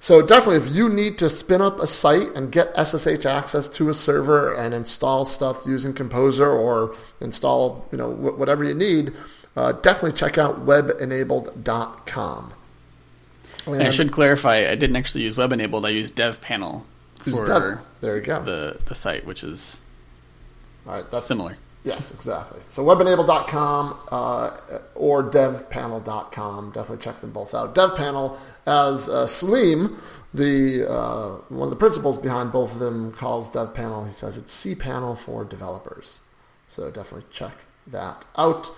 So definitely, if you need to spin up a site and get SSH access to a server and install stuff using Composer or install, you know, wh- whatever you need, uh, definitely check out webenabled.com. And I should clarify, I didn't actually use web enabled. I used dev panel for Dev- there you go. the, the site, which is All right, that's similar. Yes, exactly. So webenabled.com uh, or devpanel.com. Definitely check them both out. DevPanel, as uh, the uh, one of the principals behind both of them, calls DevPanel. He says it's cPanel for developers. So definitely check that out.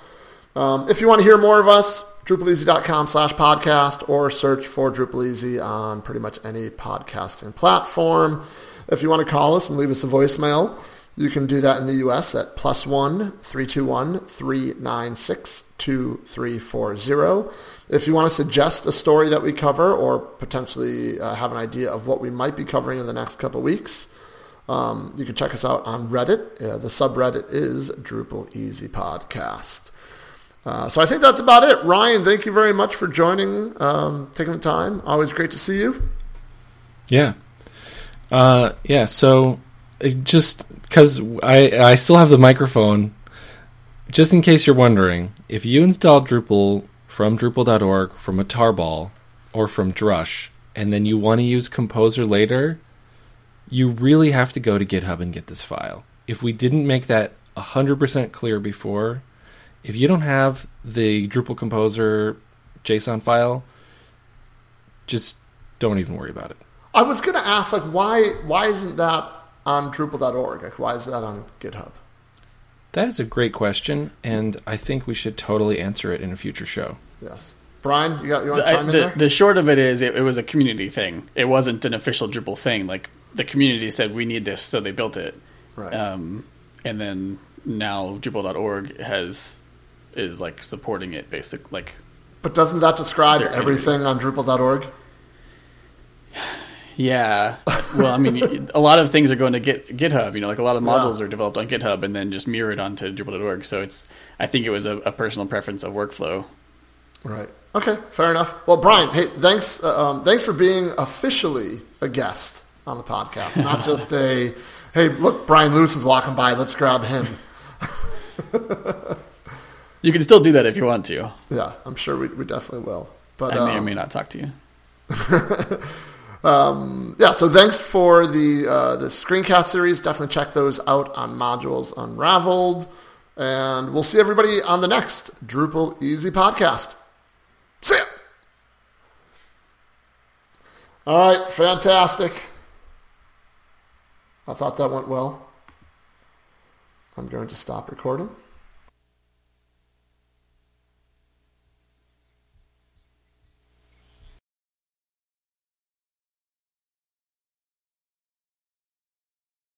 Um, if you want to hear more of us, DrupalEasy.com slash podcast or search for Drupal Easy on pretty much any podcasting platform. If you want to call us and leave us a voicemail, you can do that in the U.S. at plus one three two one three nine six two three four zero. If you want to suggest a story that we cover or potentially uh, have an idea of what we might be covering in the next couple weeks, um, you can check us out on Reddit. Uh, the subreddit is Drupal Easy Podcast. Uh, so I think that's about it. Ryan, thank you very much for joining, um, taking the time. Always great to see you. Yeah. Uh, yeah. So just because I I still have the microphone, just in case you're wondering, if you install Drupal from Drupal.org, from a tarball, or from Drush, and then you want to use Composer later, you really have to go to GitHub and get this file. If we didn't make that 100% clear before, if you don't have the Drupal Composer JSON file, just don't even worry about it. I was going to ask, like, why why isn't that on Drupal.org? Like, why is that on GitHub? That is a great question, and I think we should totally answer it in a future show. Yes, Brian, you got you want to I- chime in the, there? the short of it is, it, it was a community thing. It wasn't an official Drupal thing. Like the community said, we need this, so they built it. right. Um, and then now Drupal.org has is like supporting it, basic like but doesn't that describe everything on Drupal.org? Yeah. Well, I mean, a lot of things are going to Git, GitHub. You know, like a lot of Yeah. modules are developed on GitHub and then just mirrored onto Drupal.org. So it's, I think it was a, a personal preference of workflow. Right. Okay. Fair enough. Well, Brian, hey, thanks. Uh, um, thanks for being officially a guest on the podcast, not just a. Hey, look, Brian Lewis is walking by. Let's grab him. You can still do that if you want to. Yeah, I'm sure we, we definitely will. But I may or um, may not talk to you. yeah, so thanks for the uh, the screencast series. Definitely check those out on Modules Unraveled, and we'll see everybody on the next Drupal Easy podcast. See ya. All right, fantastic. I thought that went well. I'm going to stop recording.